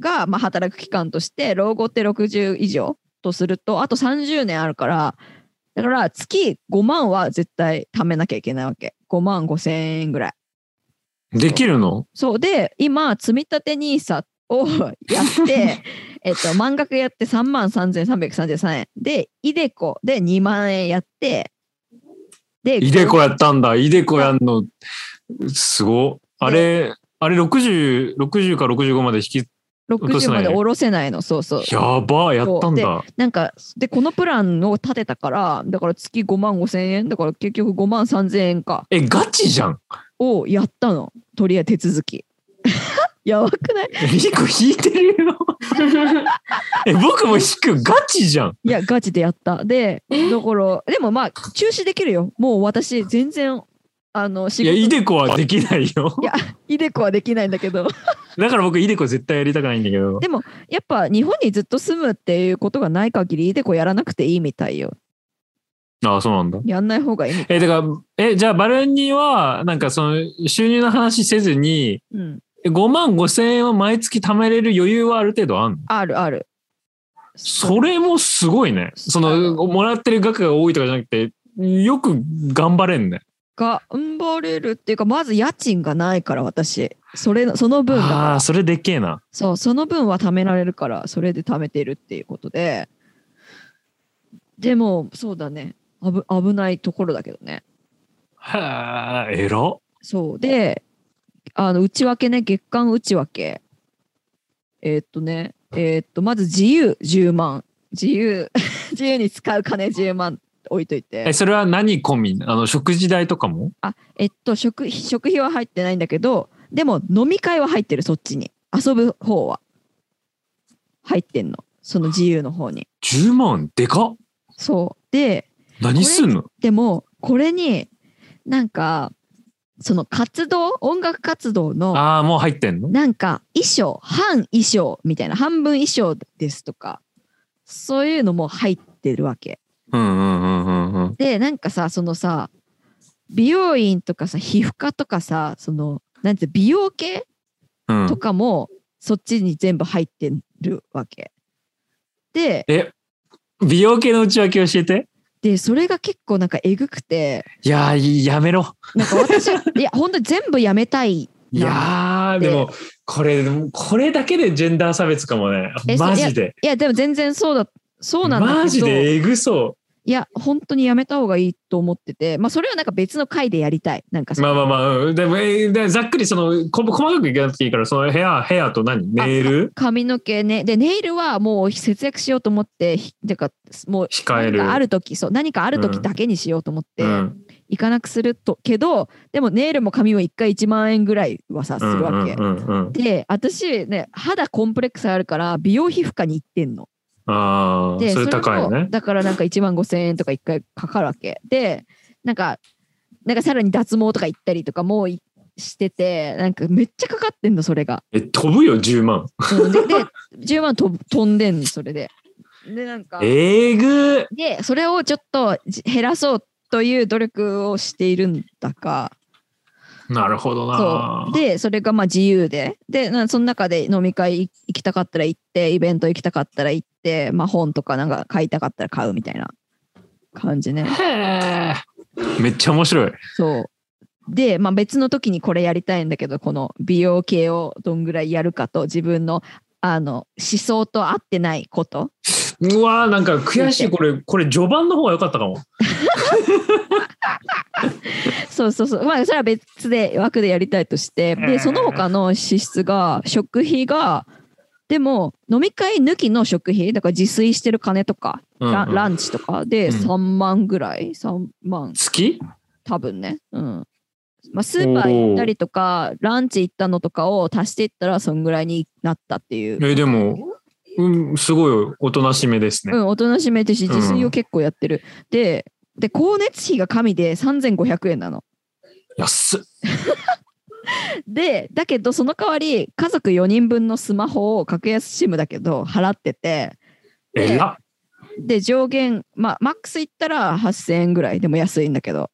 が、まあ、働く期間として、老後って60以上とすると、あと30年あるから、だから月5万は絶対貯めなきゃいけないわけ。5万5千円ぐらい。できるの？そうで、今、積み立て NISA をやって、えっと、満額やって3万3333円。で、イデコで2万円やって、で、イデコやったんだ。イデコやんの、すご。あれ、あれ60、60か65まで引き、60ないまで下ろせないの、そうそう。やばやったんだ。なんか、で、このプランを立てたから、だから月5万5千円、だから結局5万3千円か、え、ガチじゃん。をやったの。とりあえず手続き。やばくない？リコ引いてるよ。え、僕も引く。ガチじゃん。いや、ガチでやった。で、だから、でもまあ、中止できるよ。もう私、全然、あの、仕いや、事イデコはできないよい。やイデコはできないんだけど、だから僕、イデコ絶対やりたくないんだけど。でも、やっぱ日本にずっと住むっていうことがない限り、イデコやらなくていいみたいよ。ああ、そうなんだ。やんない方がいい。え、だから、え、じゃあ、バルニーは、なんかその、収入の話せずに、うん。5万5千円を毎月貯めれる余裕はある程度あんの？あるある。それもすごいね。その、あもらってる額が多いとかじゃなくて、よく頑張れんね。頑張れるっていうか、まず家賃がないから、私。それの、その分だからああ、それでっけえな。そう、その分は貯められるから、それで貯めてるっていうことで。でも、そうだね。危危ないところだけどね。はあ、えら。そう。で、あの、内訳ね、月間内訳。えーっとね、えーっと、まず自由10万。自由、自由に使う金10万置いといてえ、。それは何込み？あの、食事代とかも？あ、えっと、食費、食費は入ってないんだけど、でも飲み会は入ってる、そっちに。遊ぶ方は。入ってんの。その自由の方に。?10 万？でかっそう。で、何すんの？でも、これに、なんか、その活動、音楽活動の、ああ、もう入ってんの？なんか衣装、半衣装みたいな、半分衣装ですとか、そういうのも入ってるわけ。うんうんうんうんうん。で、なんかさ、そのさ、美容院とかさ、皮膚科とかさ、その、なんて美容系うんとかも、そっちに全部入ってるわけ。で、え、美容系の内訳教えて？で、それが結構なんかえぐくて、いやー、やめろ。なんか私、いや、本当に全部やめたい。いやー、ででも、これ、これだけでジェンダー差別かもねえ。マジで。いや、でも全然そうだ、そうなんだけど。マジでえぐそいや、本当にやめた方がいいと思ってて、まあ、それはなんか別の回でやりたい。なんかまあまあまあうん、でも、えーでざっくりその、こ細かくいかなくていいから、そのヘア、ヘアと何？ネイル？髪の毛ね。で、ネイルはもう節約しようと思って、ひてか、もう、控えるある時そう、何かある時うんだけにしようと思って、うん。行かなくすると、けど、でもネイルも髪も1回1万円ぐらいはさ、するわけ。で、私ね、肌コンプレックスあるから、美容皮膚科に行ってんの。ああ、で、それ高いね。だからなんか1万5千円とか1回かかるわけ。で、なんか、なんかさらに脱毛とか行ったりとかもいしてて、なんかめっちゃかかってんの、それが。え、飛ぶよ、10万。うんで、で10万飛ぶ飛んでんの、それで。で、なんか、えーぐーで、それをちょっとじ減らそうという努力をしているんだか、なるほどそなう。。で、それがまあ自由で、で、なその中で飲み会行きたかったら行って、イベント行きたかったら行って、まあ本とかなんか買いたかったら買うみたいな感じね。へーめっちゃ面白い。そう。で、まあ別の時にこれやりたいんだけど、この美容系をどんぐらいやるかと自分のあの思想と合ってないこと。うわーなんか悔しい。これ、これ序盤の方が良かったかも。そうそうそう。まあそれは別で枠でやりたいとして、うんで、その他の支出が、食費が、でも飲み会抜きの食費、だから自炊してる金とか、うんうんラランチとかでうん3万ぐらい、3万月？多分ね。うん。まあ、スーパー行ったりとか、ランチ行ったのとかを足していったら、そんぐらいになったっていう。え、でも、うん、すごいおとなしめですね。うん、おとなしめてし、自炊を結構やってる。で、で、光熱費が加味で3500円なの。安っ。で、だけど、その代わり、家族4人分のスマホを格安シムだけど、払ってて、でえらっ。で、上限、まあ、マックス行ったら8000円ぐらいでも安いんだけど、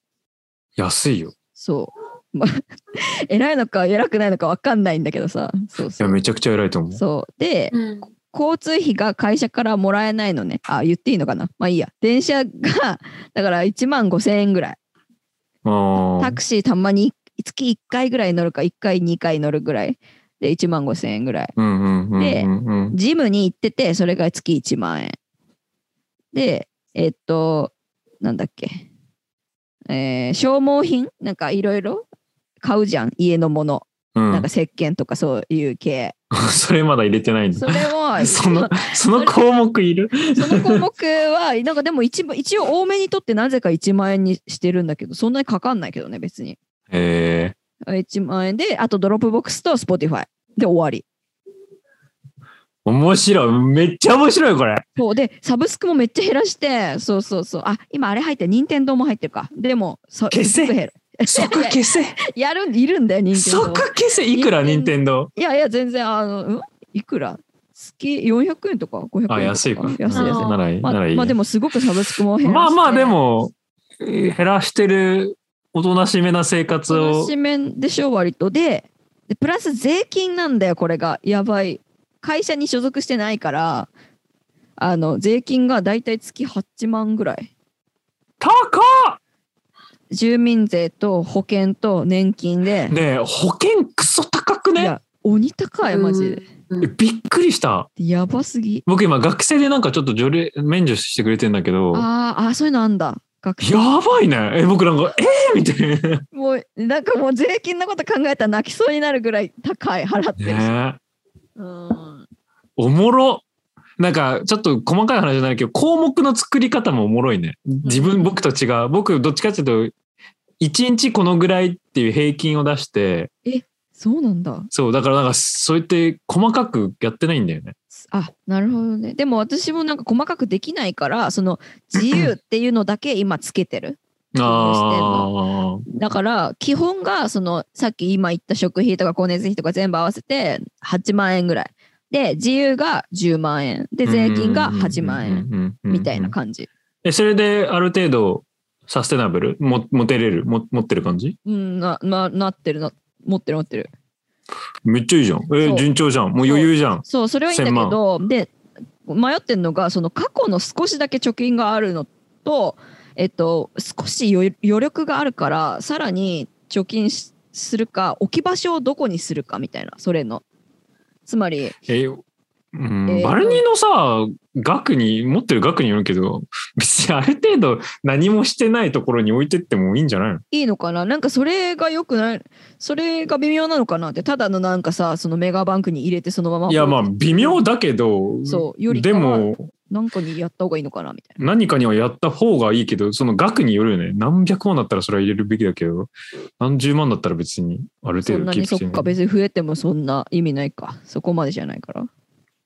安いよ。そう。まあ、偉いのか偉くないのか分かんないんだけどさ。そういや、そう。めちゃくちゃ偉いと思う。そう。で、うん。交通費が会社からもらえないのね。あ、言っていいのかな？まあいいや。電車が、だから1万5千円ぐらい。タクシーたまに月1回ぐらい乗るか、1回2回乗るぐらい。で、1万5千円ぐらい。で。ジムに行ってて、それが月1万円。で、えっと、なんだっけ？えー消耗品？なんかいろいろ買うじゃん。家のもの。うんなんか石鹸とかそういう系。それまだ入れてないんだ。それは、その、その項目いる？その項目は、なんかでも一部一応多めにとってなぜか1万円にしてるんだけど、そんなにかかんないけどね、別に。え1万円で、あと Dropbox と Spotify で終わり。ー、面白い。めっちゃ面白い、これ。そうで、サブスクもめっちゃ減らして、そうそうそう。あ、今あれ入ってる、任天堂も入ってるか。でも、そ消せすごく減る。即消せ。やる、いるんだよ、任天堂。即消せ。いくら、任天堂？いやいや、全然、あの、んいくら？月400円とか？500円とか？あ、安いか。安い安い。あならいい。まあ、ならいい。まあでもすごくサブスクも減らして。まあまあ、でも、えー減らしてる、おとなしめな生活を。し面でしょ、割と。で、でプラス税金なんだよ、これが。やばい。会社に所属してないから、あの、税金がだいたい月8万ぐらい。高っ住民税と保険と年金で。ねえ、保険クソ高くね？いや、鬼高い、マジで。えびっくりした。やばすぎ。僕今学生でなんかちょっと除例免除してくれてんだけど、あーあー、そういうのあんだ。学生やばいね。え、僕なんか、えー、みたいな。もう、なんかもう税金のこと考えたら泣きそうになるぐらい高い、払ってるし。ねえうん。おもろ。なんか、ちょっと細かい話じゃないけど、項目の作り方もおもろいね。自分、僕と違う。僕、どっちかっていうと、1日このぐらいっていう平均を出して、そうなんだ。そう、だからなんか、そうやって細かくやってないんだよね。あなるほどね。でも私もなんか細かくできないから、その自由っていうのだけ今つけてる。ああ。だから基本がそのさっき今言った食費とか光熱費とか全部合わせて8万円ぐらい。で、自由が10万円。で、税金が8万円円みたいな感じ。え、それである程度サステナブル？も持てれる？も持ってる感じ？うん、な、な、なってるな。持ってる持ってる。めっちゃいいじゃん。えそう順調じゃん。もう余裕じゃん。そう、それはいいんだけど、で、迷ってんのが、その過去の少しだけ貯金があるのと、えっと、少し余余力があるから、さらに貯金しするか、置き場所をどこにするかみたいな、それの。つまり、え、うんえーバルニーのさ、額に、持ってる額によるけど、別にある程度何もしてないところに置いてってもいいんじゃないの？いいのかな？なんかそれが良くない、それが微妙なのかなって、ただのなんかさ、そのメガバンクに入れてそのまま。いや、まあ、微妙だけど、そうよりかではも、なんかにやった方がいいのかなみたいな。何かにはやった方がいいけど、その額によるよね。何百万だったらそれは入れるべきだけど、何十万だったら別にある程度キープしそっか、別に増えてもそんな意味ないか。そこまでじゃないから。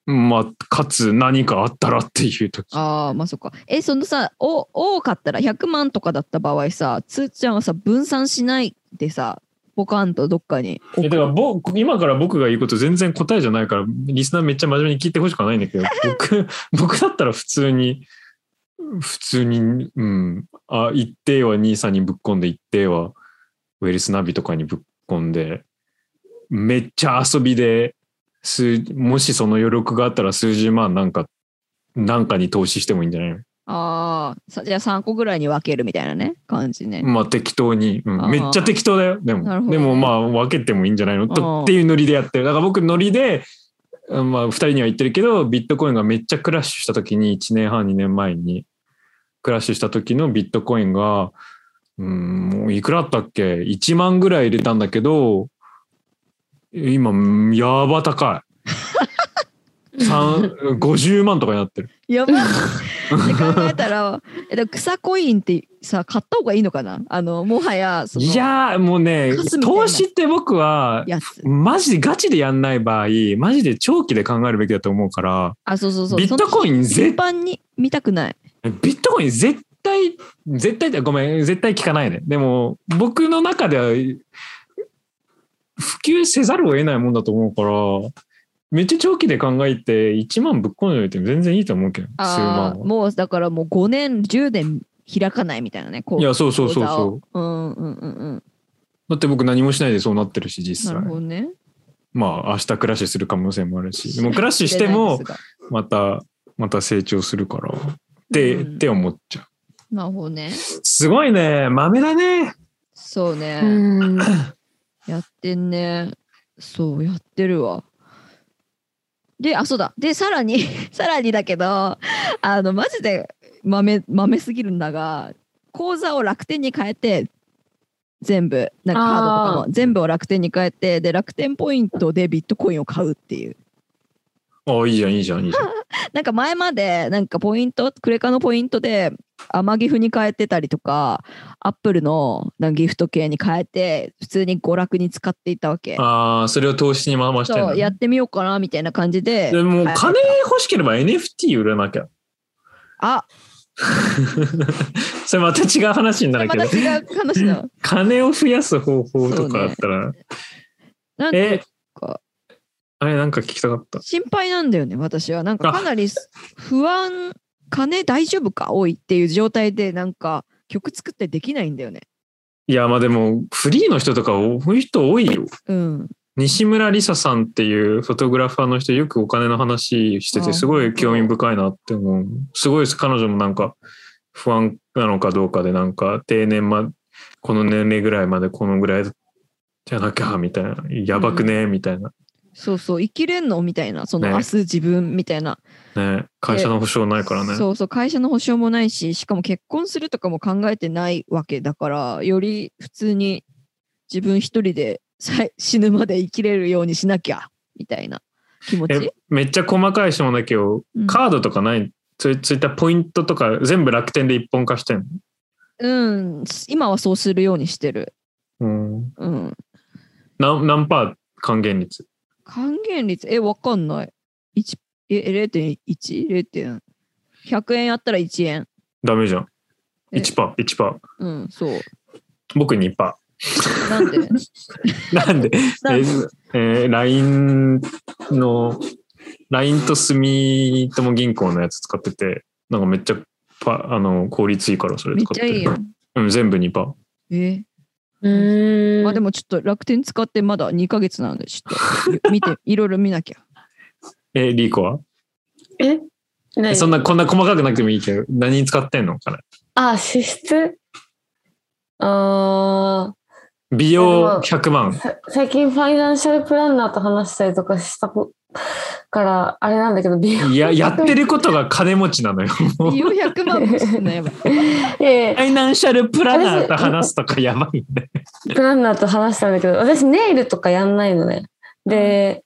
まあ、かつ何かあったらっていう時。ああ、まあそっか。え、そのさ、お多かったら100万とかだった場合さ、つーちゃんはさ、分散しないでさ、ポカンとどっかに置え、くだから僕、今から僕が言うこと全然答えじゃないから、リスナーめっちゃ真面目に聞いてほしくはないんだけど、僕、僕だったら普通に、普通に、うん、あ、一定は兄さんにぶっ込んで、一定はウェルスナビとかにぶっ込んで、めっちゃ遊びで、数もしその余力があったら数十万なんか、なんかに投資してもいいんじゃないの？ああ、さじゃあ3個ぐらいに分けるみたいなね、感じね。まあ適当に、うんめっちゃ適当だよ。でも、ねでもまあ分けてもいいんじゃないの？とっていうノリでやってる。だから僕ノリで、うんまあ2人には言ってるけど、ビットコインがめっちゃクラッシュした時に1年半2年前にクラッシュした時のビットコインが、うん、もういくらあったっけ ?1 万ぐらい入れたんだけど、今、やば高い。三50万とかになってる。やばいって考えたら、えでも草コインってさ、買った方がいいのかな？あの、もはや、そのいやーもうね投資って僕は。マジでガチでやんない場合、マジで長期で考えるべきだと思うから、あ、そうそうそう。ビットコインその絶頻繁に見たくない。ビットコイン絶対、絶対って、ごめん、絶対聞かないね。でも、僕の中では、普及せざるを得ないもんだと思うから、めっちゃ長期で考えて、1万ぶっ込んでおいても全然いいと思うけど、数あ万は。あもうだからもう5年、10年開かないみたいなね。こいや、そうそうそうそをうんうんうんうん。う。だって僕何もしないでそうなってるし、実際なる。ほどね。まあ、明日クラッシュする可能性もあるし、で もクラッシュしても、また、また成長するから、って、うんって思っちゃう。なるほどね。すごいね。豆だね。そうね。うん。やってんね。そう、やってるわ。で、あ、そうだ。で、さらに、さらにだけど、あの、マジで豆、豆すぎるんだが、口座を楽天に変えて、全部、なんかカードとかあも、全部を楽天に変えて、で、楽天ポイントでビットコインを買うっていう。ああ、いいじゃん、いいじゃん、いいじゃん。なんか前まで、なんかポイント、クレカのポイントで、天ギフに変えてたりとか、アップルのなんかギフト系に変えて、普通に娯楽に使っていたわけ。ああ、それを投資に回してねやってみようかなみたいな感じで。でも、はい金欲しければ NFT 売らなきゃ。あ それまた違う話になるけど、また違う話だ。金を増やす方法とかあったら、なんていうか、あれなんか聞きたかった。心配なんだよね、私は。なんかかなり不安、金大丈夫か多いっていう状態で、なんか曲作ってできないんだよね。いや、まあでも、フリーの人とか多い人多いよ。うん。西村梨沙さんっていうフォトグラファーの人よくお金の話してあてすごい興味深いなって思う。すごいです。彼女もなんか不安なのかどうかでなんか定年ま、この年齢ぐらいまでこのぐらいじゃなきゃみたいな。やばくねみたいな。そうそう、生きれんの？みたいな、そのね明日自分みたいな。ね会社の保証ないからね。そうそう、会社の保証もないし、しかも結婚するとかも考えてないわけだから、より普通に自分一人でさい死ぬまで生きれるようにしなきゃ、みたいな気持えち。めっちゃ細かい質問だけど、うんカードとかない？そういたポイントとか全部楽天で一本化してんうん、今はそうするようにしてる。のうん。うん。何何パー還元率？還元率、え、わかんない。1え、0.1?0. 100円やったら1円。ダメじゃん。え1パー、1パー。うん、そう。僕2パなんで？ー。なんで？なんで？えー、LINE の、LINE と住友銀行のやつ使ってて、なんかめっちゃパあの効率いいからそれめっ使ってる。ちゃいいよ。うん、全部2パー。えうーん。まあでもちょっと楽天使ってまだ2ヶ月なので、ちょっと 見て、いろいろ見なきゃ。え、リーコは？え？そんな、こんな細かくなくてもいいけど、何に使ってんのかな？あ、支出？あ美容100ー万。さ最近ファイナンシャルプランナーと話したりとかしたこから、あれなんだけど、美容いや、やってることが金持ちなのよ。もうフ400万もしてんのやばい。いやいやァイナンシャルプランナーと話すとかやばいね。プランナーと話したんだけど、私ネイルとかやんないのね。で、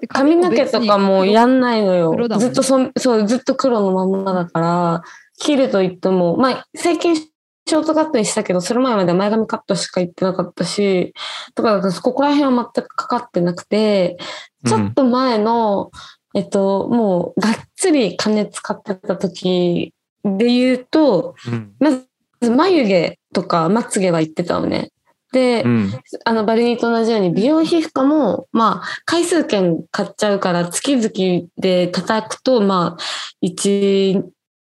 で髪の毛とかもやんないのよねずっとそ、そう、ずっと黒のままだから、切ると言っても、まあ、最近ショートカットにしたけど、それ前までは前髪カットしか言ってなかったし、とかここら辺は全くかかってなくて、ちょっと前の、えっと、もう、がっつり金使ってた時で言うと、うんまず眉毛とかまつげは言ってたのね。で、うん。あの、バルニーと同じように美容皮膚科も、まあ、回数券買っちゃうから、月々で叩くと、まあ、1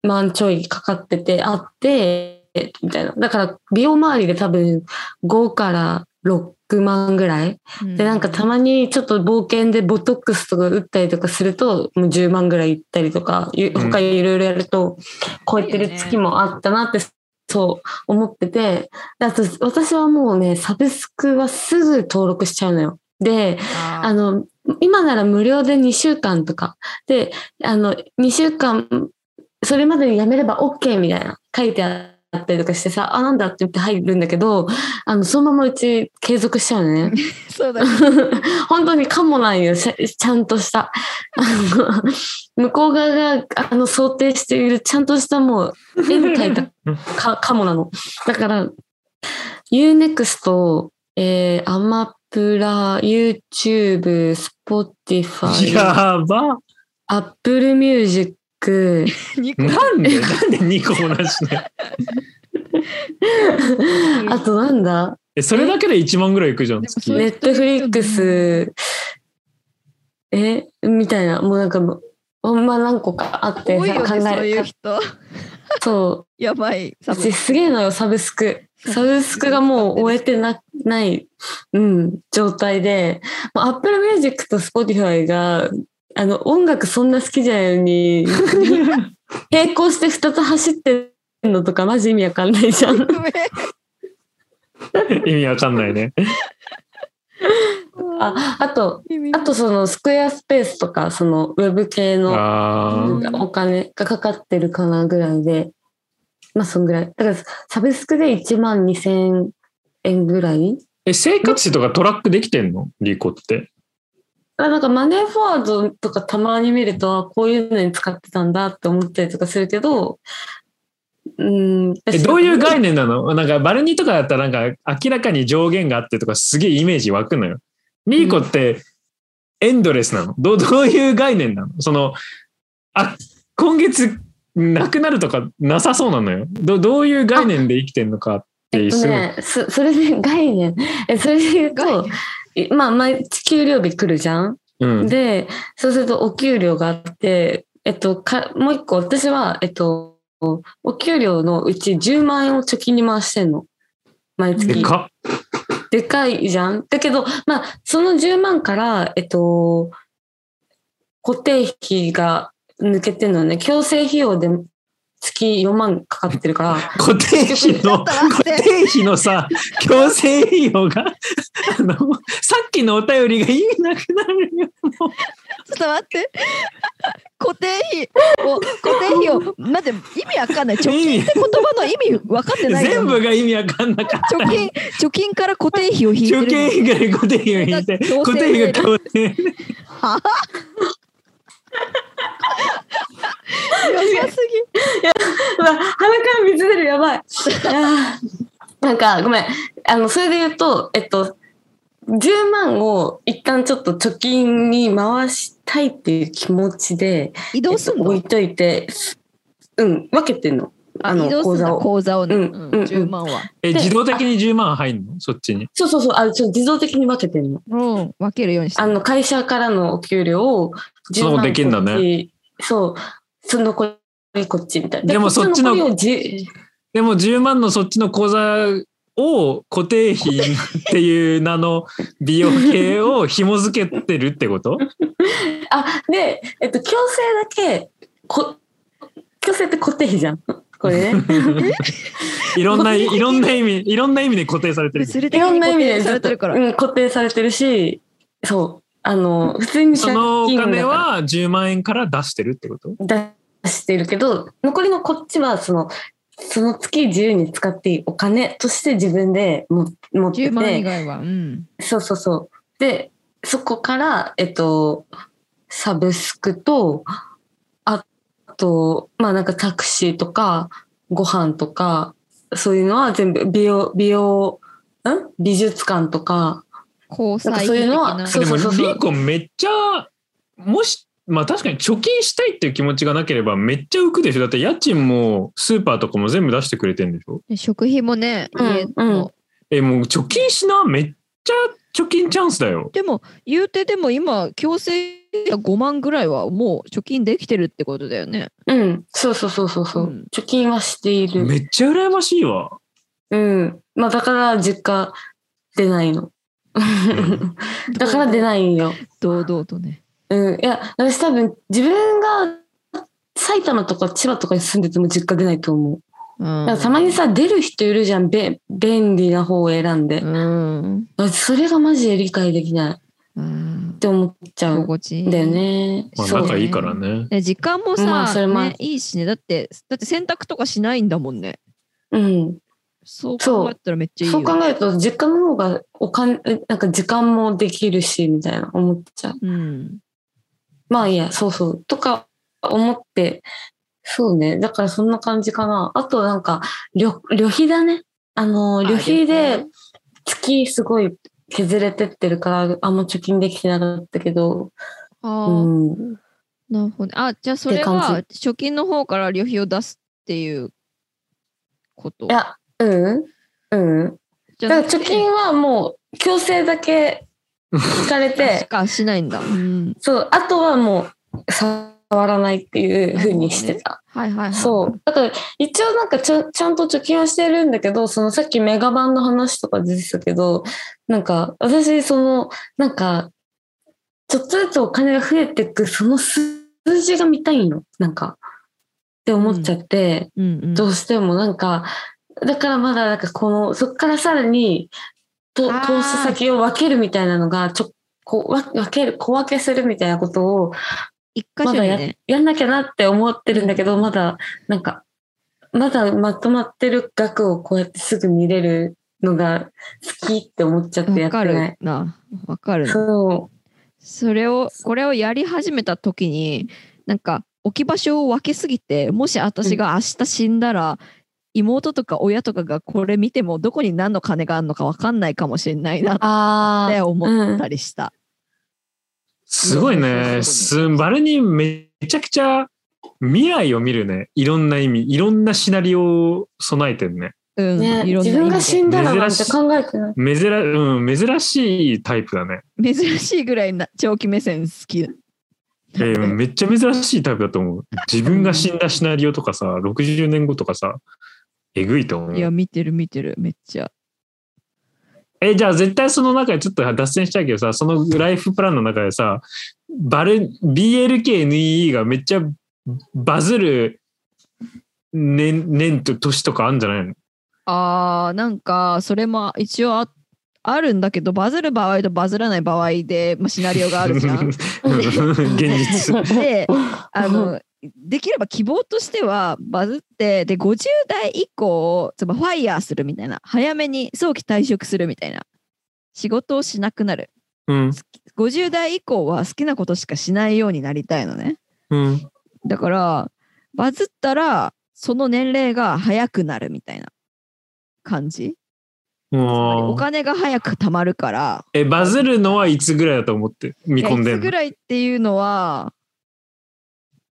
万ちょいかかってて、あって、みたいな。だから、美容周りで多分5から6万ぐらい。で、なんかたまにちょっと冒険でボトックスとか打ったりとかすると、もう10万ぐらいいったりとか、他いろいろやると、超えてる月もあったなって、そう思ってて、であと私はもうね、サブスクはすぐ登録しちゃうのよ。で、ああの、今なら無料で2週間とか、で、あの、2週間、それまでにやめれば OK みたいな書いてあったりとかしてさ、あ、なんだって言って入るんだけど、あの、そのままうち継続しちゃうのね。そうだね。本当にかもないよ、ちゃんとした。あの 向こう側があの想定しているちゃんとしたもう絵に描いたかかもなの。だから、Unext、えー、アマプラ、YouTube、Spotify、やば。Apple Music、肉 なんで？なんで2個同じね。あとなんだ？え、それだけで1万ぐらいいくじゃん、月。でもそれ Netflix、えみたいな、もうなんかもう、ほんま何個かあって、多いよね、考えそういう人。そう。やばい。すげえのよ、サブスク。サブスクがもう終えてなない、うん、状態で、もう Apple Music と Spotify が、あの、音楽そんな好きじゃないのに、並行して2つ走ってんのとかマジ意味わかんないじゃん。意味わかんないね。あ、あと、あとそのスクエアスペースとか、そのウェブ系のお金がかかってるかなぐらいで、まあそんぐらい。だからサブスクで1万2000円ぐらい？え、生活費とかトラックできてんの？リコって。あなんかマネーフォワードとかたまに見ると、あこういうのに使ってたんだって思ったりとかするけど、うん。え、どういう概念念なの？なんかバルニーとかだったらなんか明らかに上限があってとかすげえイメージ湧くのよ。リーコってエンドレスなの？どうどういう概念なの？その、あ、今月なくなるとかなさそうなのよ。どどういう概念で生きてんのかってえっとすごいね、そそれで概念。え、それで言うと、いまあ、毎月給料日来るじゃん？うん。で、そうするとお給料があって、えっと、かもう一個、私は、えっと、お給料のうち10万円を貯金に回してんの。毎月。でかでかいじゃん？だけど、まあ、その10万から、えっと、固定費が抜けてるのね。強制費用で月4万かかってるから、固定費の、固定費のさ、強制費用が、あの、さっきのお便りが意味なくなるよ。もうちょっと待って。固定費を、固定費を、待って、意味わかんない。貯金って言葉の意味分かってないよ全部が意味わかんなかった。貯金、貯金から固定費を引いて。貯金費から固定費を引いて、固定費が強制。はやばすうわ鼻から水出るやばい。なんか、ごめん。あの、それで言うと、えっと、10万を一旦ちょっと貯金に回したいっていう気持ちで、ぎ。移動すんの？えっと置いといて、うん、分けてんの。あの移動すんだ口座を口座をね。うんうんうん10万は。え、で自動的に10万入んの？そっちに。そうそうそう、あ、ちょっと自動的に分けてんの。うん。分けるようにしてあの、会社からのお給料を10その万できんだねこっちそう、その残りこっちみたいな。でもそっちのでも10万のそっちの口座を固定費っていう名の美容系を紐付けてるってこと？あ、で、えっと、強制だけ、こ強制って固定費じゃん。これね。いろんな、いろんな意味、いろんな意味で固定されてる。いろんな意味でされてるから。うん、固定されてるし、そう。あの、普通にそ借のお金金だからは10万円から出してるってこと？出してるけど、残りのこっちは、その、その月自由に使っていいお金として自分でも持って10万以て、外は。うん。そうそうそう。で、そこから、えっと、サブスクと、あと、まあなんかタクシーとか、ご飯とか、そういうのは全部美容、美容、ん？美術館とか、交際費なんかそういうのはそうそうそうリンコめっちゃ、もし、まあ確かに貯金したいっていう気持ちがなければめっちゃ浮くでしょ？だって家賃もスーパーとかも全部出してくれてるんでしょ？で食費もね、うん家のえ、もう貯金しな。めっちゃ貯金チャンスだよ。でも、言うてでも今、強制が5万ぐらいはもう貯金できてるってことだよね。うん。そうそうそうそうそう、うん貯金はしている。めっちゃ羨ましいわ。うん。まあだから実家出ないの。だから出ないよ。堂々とね。うん。いや、私多分自分が埼玉とか千葉とかに住んでても実家出ないと思う。うんたまにさ、出る人いるじゃん。べ便利な方を選んで。うん。あそれがマジで理解できないっうん。て思っちゃう心地いいんだよ。ね。まあ、仲いいからね。ね時間もさ、まあそれもね、いいしね。だって、だって洗濯とかしないんだもんね。うん。そうそう考えたらめっちゃいいよ。そう考えると、実家の方がお金、なんか時間もできるし、みたいな思っちゃう。うん。まあいいや、そうそう。とか思って、そうね。だからそんな感じかな。あとなんか、旅、旅費だね。あの、旅費で月すごい削れてってるから、あんま貯金できてなかったけど、ああ、うん。なるほど。あ、じゃあそれは貯金の方から旅費を出すっていうこと？いや、うんうん。じだから貯金はもう強制だけ引かれして、かしないんだ。うん。そう、あとはもう触らないっていう風にしてた。はいはいはい。そう。だから一応なんかちゃちゃんと貯金はしてるんだけど、そのさっきメガバンの話とか出てたけど、なんか私その、なんか、ちょっとずつお金が増えていく、その数字が見たいの。なんか、って思っちゃって、うんうん。どうしてもなんか、だからまだなんかこの、そっからさらに、と投資先を分けるみたいなのが、ちょ、こう、わ分ける、小分けするみたいなことを、一箇まだや,、所にね。やんなきゃなって思ってるんだけど、まだ、なんか、まだまとまってる額をこうやってすぐ見れるのが好きって思っちゃってやわかってないる。な。わかるな。そそれを、これをやり始めた時に、なんか置き場所を分けすぎて、もし私が明日死んだら、妹とか親とかがこれ見てもどこに何の金があるのか分かんないかもしれないなってあ。思ったりした。すごいね。すバルニーめちゃくちゃ未来を見るね。いろんな意味、いろんなシナリオを備えてるね。うん、ね、いろんな自分が死意んだらなんて珍しい考えてない。珍,、うん、珍しいタイプだね。珍しいぐらいな長期目線好き。えーめっちゃ珍しいタイプだと思う。自分が死んだシナリオとかさ、60年後とかさ、えぐいと思いや、う。見てる見てる、めっちゃ。え、じゃあ絶対その中でちょっと脱線しちゃうけどさ、そのライフプランの中でさ、バル、BLKNEE がめっちゃバズる年、年と年とかあるんじゃないの？あー、なんか、それも一応ああるんだけど、バズる場合とバズらない場合で、まあ、シナリオがあるじゃん。現実。で、あの、できれば希望としてはバズって、で、50代以降、つまりファイヤーするみたいな、早めに早期退職するみたいな、仕事をしなくなる。うん。50代以降は好きなことしかしないようになりたいのね。うん。だから、バズったら、その年齢が早くなるみたいな感じ。つまりお金が早く貯まるから、え、バズるのはいつぐらいだと思って見込んでんの？いやいつぐらいっていうのは、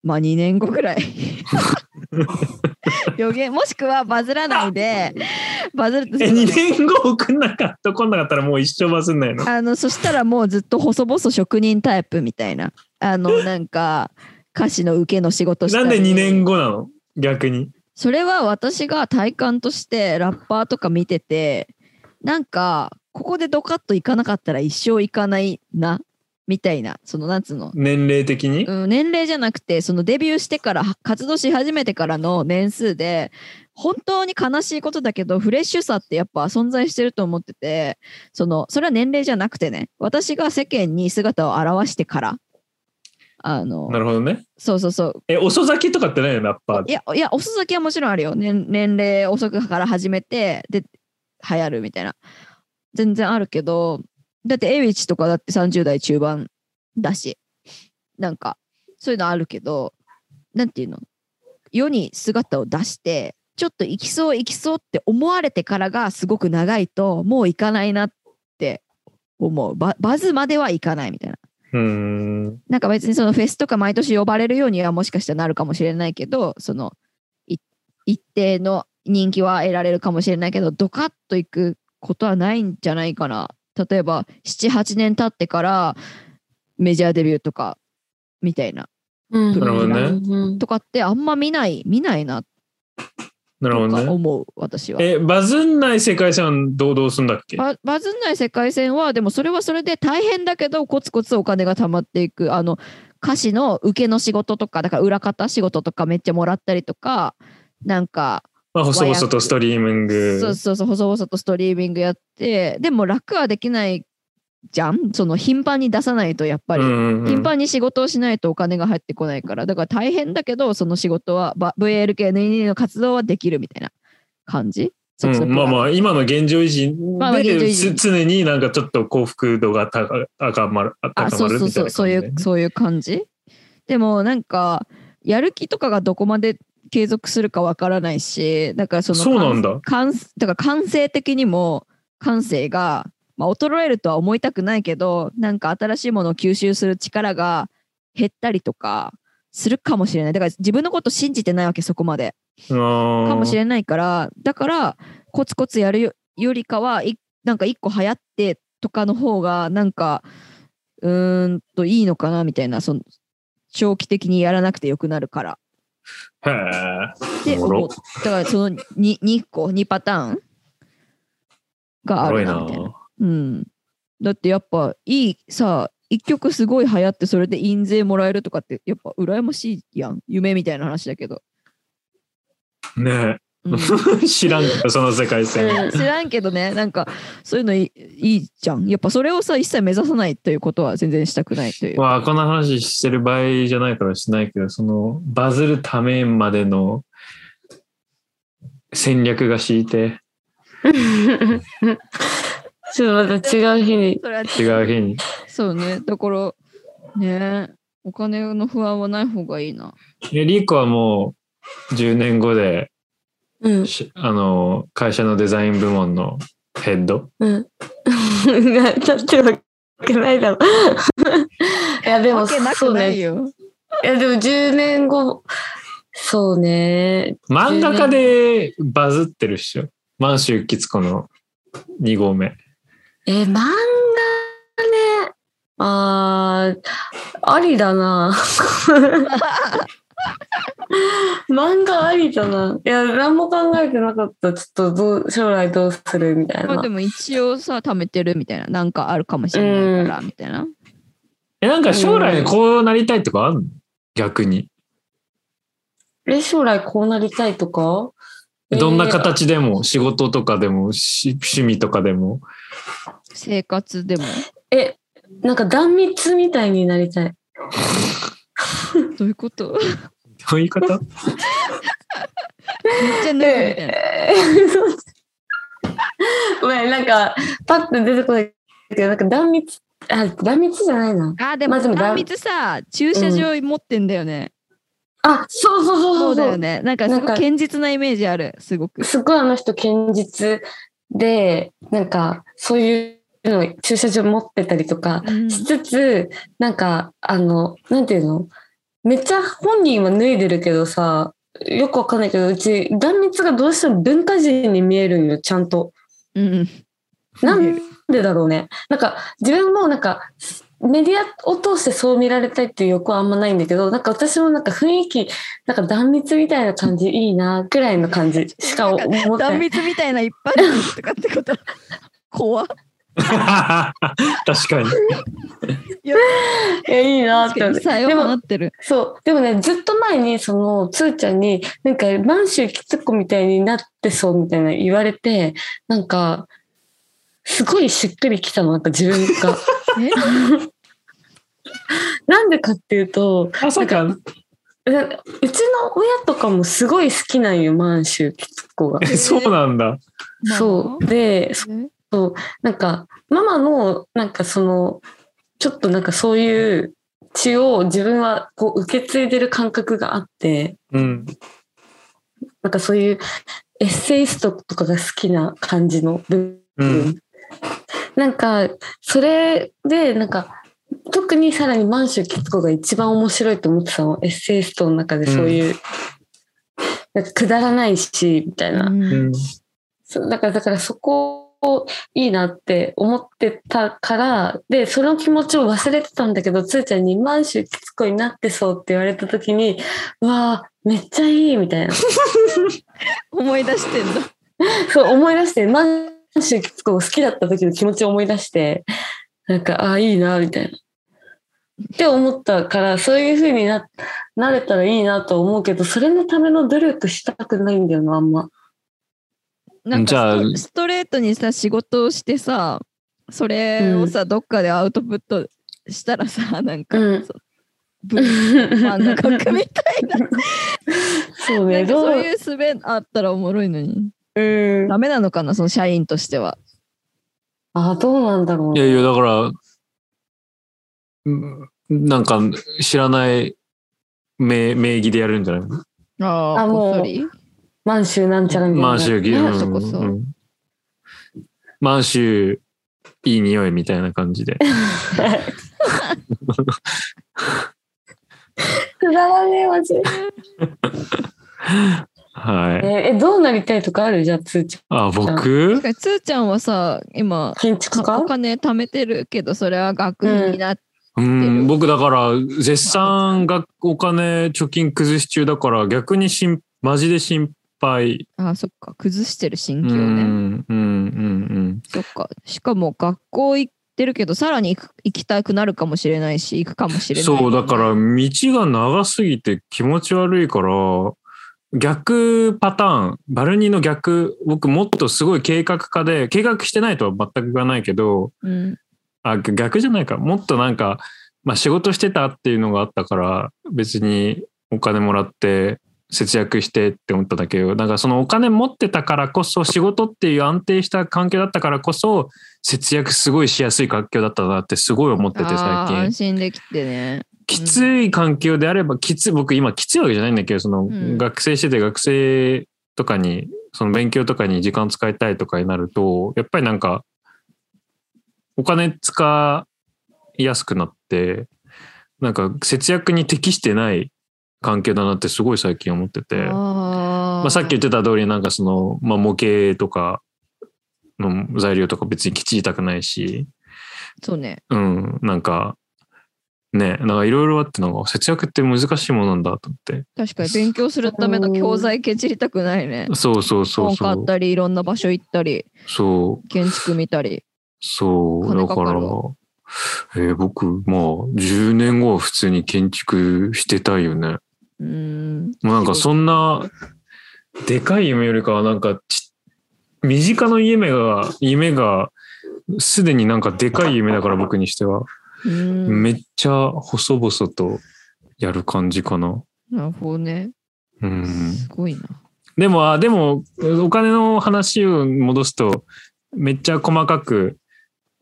まあ2年後ぐらい。予言もしくはバズらないで、バズるとえ、2年後送んなかった、来んなかったらもう一生バズんないの？あのそしたらもうずっと細々職人タイプみたいな。あのなんか 歌詞の受けの仕事したりなんで2年後なの？逆に。それは私が体感としてラッパーとか見ててなんかここでドカッといかなかったら一生いかないなみたいなそのなんつうの？年齢的に、うん、年齢じゃなくてそのデビューしてから活動し始めてからの年数で本当に悲しいことだけどフレッシュさってやっぱ存在してると思っててそのそれは年齢じゃなくてね私が世間に姿を現してからあのなるほどね。そうそうそう。え、遅咲きとかってないの？ラッパーいやいや遅咲きはもちろんあるよ、年年齢遅くから始めてで流行るみたいな。全然あるけどだってエイウィッチとかだって30代中盤だしなんかそういうのあるけどなんていうの？世に姿を出してちょっと行きそう行きそうって思われてからがすごく長いともう行かないなって思うババズまではいかないみたいなうーん。なんか別にそのフェスとか毎年呼ばれるようにはもしかしたらなるかもしれないけどそのい一定の人気は得られるかもしれないけどドカッといくことはないんじゃないかな。例えば、7、8年経ってからメジャーデビューとか、みたいな。うんなるほどねうんとかってあんま見ない、見ないなとなるほどね。か思う、私は。え、バズんない世界線はどうどうすんだっけ？ババズんない世界線は、でもそれはそれで大変だけど、コツコツお金が貯まっていく。あの、歌詞の受けの仕事とか、だから裏方仕事とかめっちゃもらったりとか、なんか、まあ、細々とストリーミング。そうそうそう、細々とストリーミングやって、でも楽はできないじゃん？その頻繁に出さないとやっぱり、うんうんうん。頻繁に仕事をしないとお金が入ってこないから、だから大変だけど、その仕事は、ば VLK22 の活動はできるみたいな感じ、うん、まあまあ、今の現状維持まあまあ持。つ常になんかちょっと幸福度が高高まるあ、高そうそうそう、まるみたいなそうい感じでう、そういう感じ？でもなんか、やる気とかがどこまで継続するかわからないし、だからそのそうなんだ感だから感性的にも感性が、まあ、衰えるとは思いたくないけど、なんか新しいものを吸収する力が減ったりとかするかもしれない。だから自分のこと信じてないわけ、そこまで。かかもしれないから、だからコツコツやるよよりかは、いなんか一個流行ってとかの方が、なんか、うーんといいのかなみたいな、その長期的にやらなくてよくなるから。へえ。っておもろ思う。だからその 2, 2個、2パターンがあるなみたいな。うん。だってやっぱいいさ、一曲すごい流行ってそれで印税もらえるとかってやっぱ羨ましいやん。夢みたいな話だけど。ねうんえ。知らんけど、その世界線。知らんけどね、なんかそういうのいいいいじゃん。やっぱそれをさ、一切目指さないということは全然したくないという。まあ、こんな話してる場合じゃないからしないけど、その、バズるためまでの戦略が敷いて、ちょっとまた違う日に。違う日に。そうね。だから、ねお金の不安はない方がいいな。え、リーコはもう10年後で、うん。しあの、会社のデザイン部門のヘッド？うん。だってわけないだろ。いや、でも、そうね。い。や、でも10年後、そうね。漫画家でバズってるっしょ？満州キツコの2号目。え、漫画ね。あー、ありだな。漫画ありだな。いや、何も考えてなかった。ちょっとどう、将来どうするみたいなまあで。も一応さ、貯めてるみたいな。なんかあるかもしれないから、みたいな。え、なんか将来こうなりたいとかあるの？逆に。え、将来こうなりたいとか？どんな形でも、仕事とかでも、し趣味とかでも。生活でも？え、なんか断蜜みたいになりたい。どういうこと？どういう言い方めっちゃ脱ぐみたいな。え ーごめん、なんか、パッと出てこないけど、なんか断蜜、あ、断蜜じゃないな。あ、でも、まあでもだ断蜜さ、駐車場持ってんだよね。あ、そうそうそうそそううそう。だよね。なんかすごなんかい堅実なイメージある。すごく。すごいあの人堅実で、なんか、そういうの駐車場持ってたりとかうんしつつ、なんか、あの、なんていうの？めっちゃ本人は脱いでるけどさ、よくわかんないけど、うち断蜜がどうしても文化人に見えるんよ、ちゃんと。うん。なんでだろうね。なんか自分もなんかメディアを通してそう見られたいっていう欲はあんまないんだけど、なんか私もなんか雰囲気、なんか断蜜みたいな感じいいな、ぐらいの感じしか思ってない。断蜜みたいないっぱいあるとかってこと。怖っ 確かに。いや、いいなって思って。でも、ってる。そう。でもね、ずっと前に、その、つーちゃんに、なんか、満州きつこみたいになってそうみたいな言われて、なんか、すごいしっくりきたの、なんか自分が。え？なんでかっていうと、まさか、うちの親とかもすごい好きなんよ、満州きつこが。えそうなんだ。そう。で、えなんか、ママの、なんかその、ちょっとなんかそういう血を自分はこう受け継いでる感覚があって、うん。なんかそういうエッセイストとかが好きな感じの部分。うんなんか、それで、なんか、特にさらに満州キツコが一番面白いと思ってたの。エッセイストの中でそういう、なんかくだらないし、みたいな。うんうん。そうだから、だからそこいいなって思ってたから、で、その気持ちを忘れてたんだけど、つーちゃんに満州きつこになってそうって言われた時に、うわーめっちゃいいみたいな。思い出してんだ。そう思い出して、満州きつこ好きだった時の気持ちを思い出して、なんか、ああ、いいな、みたいな。って思ったから、そういう風にな、なれたらいいなと思うけど、それのための努力したくないんだよな、あんま。なんかストレートにさ仕事をしてさそれをさ、どっかでアウトプットしたらさ なんか、うん。ブ漫画描くみたいな。そうね、そういう術あったらおもろいのに。うん。ダメなのかなその社員としては。あ、どうなんだろう。ね。いやいや、だから、うん。なんか知らない名名義でやるんじゃないの？ああもう。こっそり？満州なんちゃらみたいな。満州牛、ねうんそこそうん満州いい匂いみたいな感じで。くだらねえ、マジ。はい。え、えどうなりたいとかあるじゃあ、つーちゃん。あ、僕？確かにつーちゃんはさ今建築家？お金貯めてるけどそれは学費になって、うん、僕だから、絶賛がお金貯金崩し中だから、逆に心マジで心配。あそっか崩してる心うん、う境ね、ん、うん、うん。そっかしかも学校行ってるけどさらに行く行きたくなるかもしれないし行くかもしれないそう、だから、道が長すぎて気持ち悪いから、逆パターン、バルニーの逆、僕もっとすごい計画家で、計画してないとは全く言わないけど、うんあ、逆じゃないか。もっとなんか、まあ仕事してたっていうのがあったから、別にお金もらって節約してって思っただけど、なんかそのお金持ってたからこそ、仕事っていう安定した環境だったからこそ、節約すごいしやすい環境だったなってすごい思ってて最近。安。心できてね。きつい環境であれば、きつい、僕今きついわけじゃないんだけど、そのん。学生してて学生とかに、その勉強とかに時間使いたいとかになると、やっぱりなんか、お金使いやすくなって、なんか節約に適してない環境だなってすごい最近思ってて、あまあ、さっき言ってた通りなんかその、まあ、模型とかの材料とか別にきちりたくないし、そうね。うん、なんか、ね、なんかいろいろあって、なんか節約って難しいものなんだと思って。確かに勉強するための教材ケチりたくないね。そうそうそうそう。本買ったりいろんな場所行ったりそう、建築見たり。そう。金だか、らるえー僕、まあ、10年後は普通に建築してたいよね。うーんなんかそんな、でかい夢よりかはなんかち、身近の夢が、夢が、すでになんかでかい夢だから僕にしては。めっちゃ細々とやる感じかな。なるほどねうん。すごいなでも、あでも、お金の話を戻すと、めっちゃ細かく、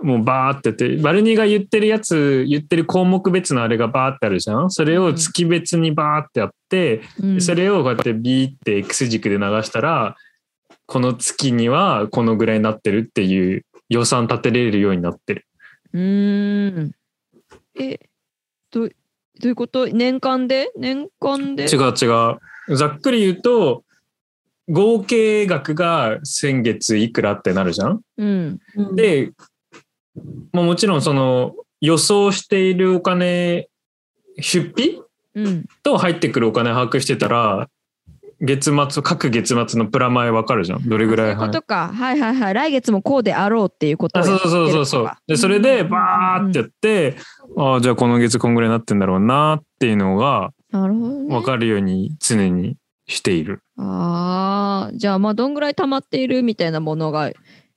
もうバーってて、バルニーが言ってるやつ、言ってる項目別のあれがバーってあるじゃん？それを月別にバーってやって、うん。それをこうやってビーって X 軸で流したら、この月にはこのぐらいになってるっていう予算立てれるようになってる。うーん。えどうどういうこと？年間で？年間で？違う違う。ざっくり言うと、合計額が先月いくらってなるじゃん。うん。で、まあ、もちろんその予想しているお金、出費うん。と入ってくるお金把握してたら、月末、各月末のプラマイわかるじゃん。どれぐらいそか、はいはいはい。来月もこうであろうっていうことそうそうそうそう。で、それでバーってやって、ああ、じゃあこの月こんぐらいになってんだろうなっていうのがなるほどね。わかるように常にしている。ああじゃあまあどんぐらい溜まっているみたいなものが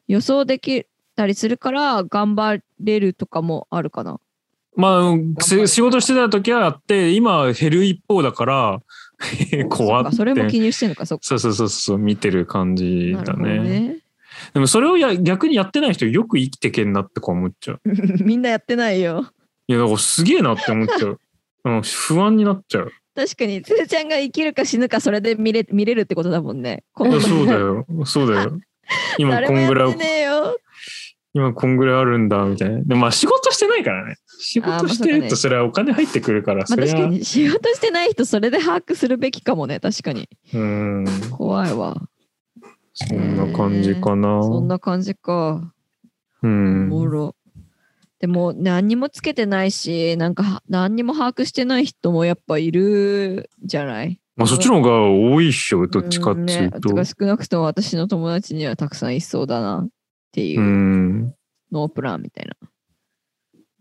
予想できたりするから頑張れるとかもあるかなまあ、仕事してた時はあって、今は減る一方だから、怖って。そそれも記入してんのかそっかそうそうそうそう、見てる感じだね。ねでもそれをや逆にやってない人よく生きてけんなってか思っちゃう。みんなやってないよいや、だからすげえなって思っちゃう。うん、不安になっちゃう。確かにつーちゃんが生きるか死ぬかそれで見れ見れるってことだもんねそうだよ。そうだよ。今こんぐらいやって、ねえよ今こんぐらいあるんだ、みたいな。でもまあ仕事してないからね。仕事してるとそれはお金入ってくるから、まあそれは。確かに仕事してない人それで把握するべきかもね確かにうん。怖いわそんな感じかな。そんな感じか。うおん。もろ。でも何にもつけてないし、なんかは何にも把握してない人もやっぱいるじゃない？まあそっちの方が多いっしょ、どっちかっていうね、と。てか少なくとも私の友達にはたくさんいそうだなっていうう、ん。ノープランみたいな。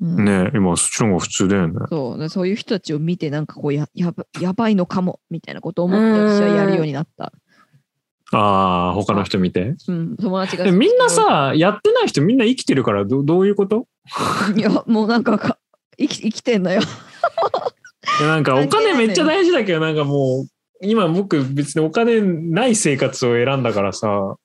うんね今そっちの方が普通だよね。そうでそういう人たちを見てなんかこうややばやばいのかもみたいなことを思って私はやるようになった。ああ、他の人見て。うん、友達が。でみんな、さ、やってない人みんな生きてるからどどういうこと？いや、もうなんかか生き生きてんのよ。なんかお金めっちゃ大事だけど、なんかもう、今僕別にお金ない生活を選んだからさ、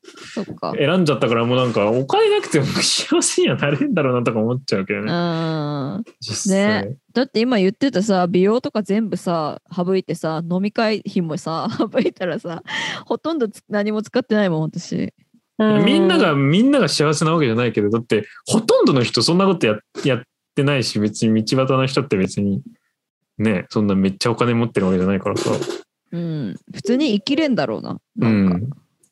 か。選んじゃったからもうなんかお金なくても幸せにはなれんだろうなとか思っちゃうけどうね。ん。実際。ねだって今言ってたさ、美容とか全部さ、省いてさ、飲み会費もさ、省いたらさ、ほとんどつ何も使ってないもん、私。みんなが、みんなが幸せなわけじゃないけど、だってほとんどの人そんなことややってないし、別に道端の人って別に、ね、そんなめっちゃお金持ってるわけじゃないからさ。うん。普通に生きれんだろうな。うなんか。ん。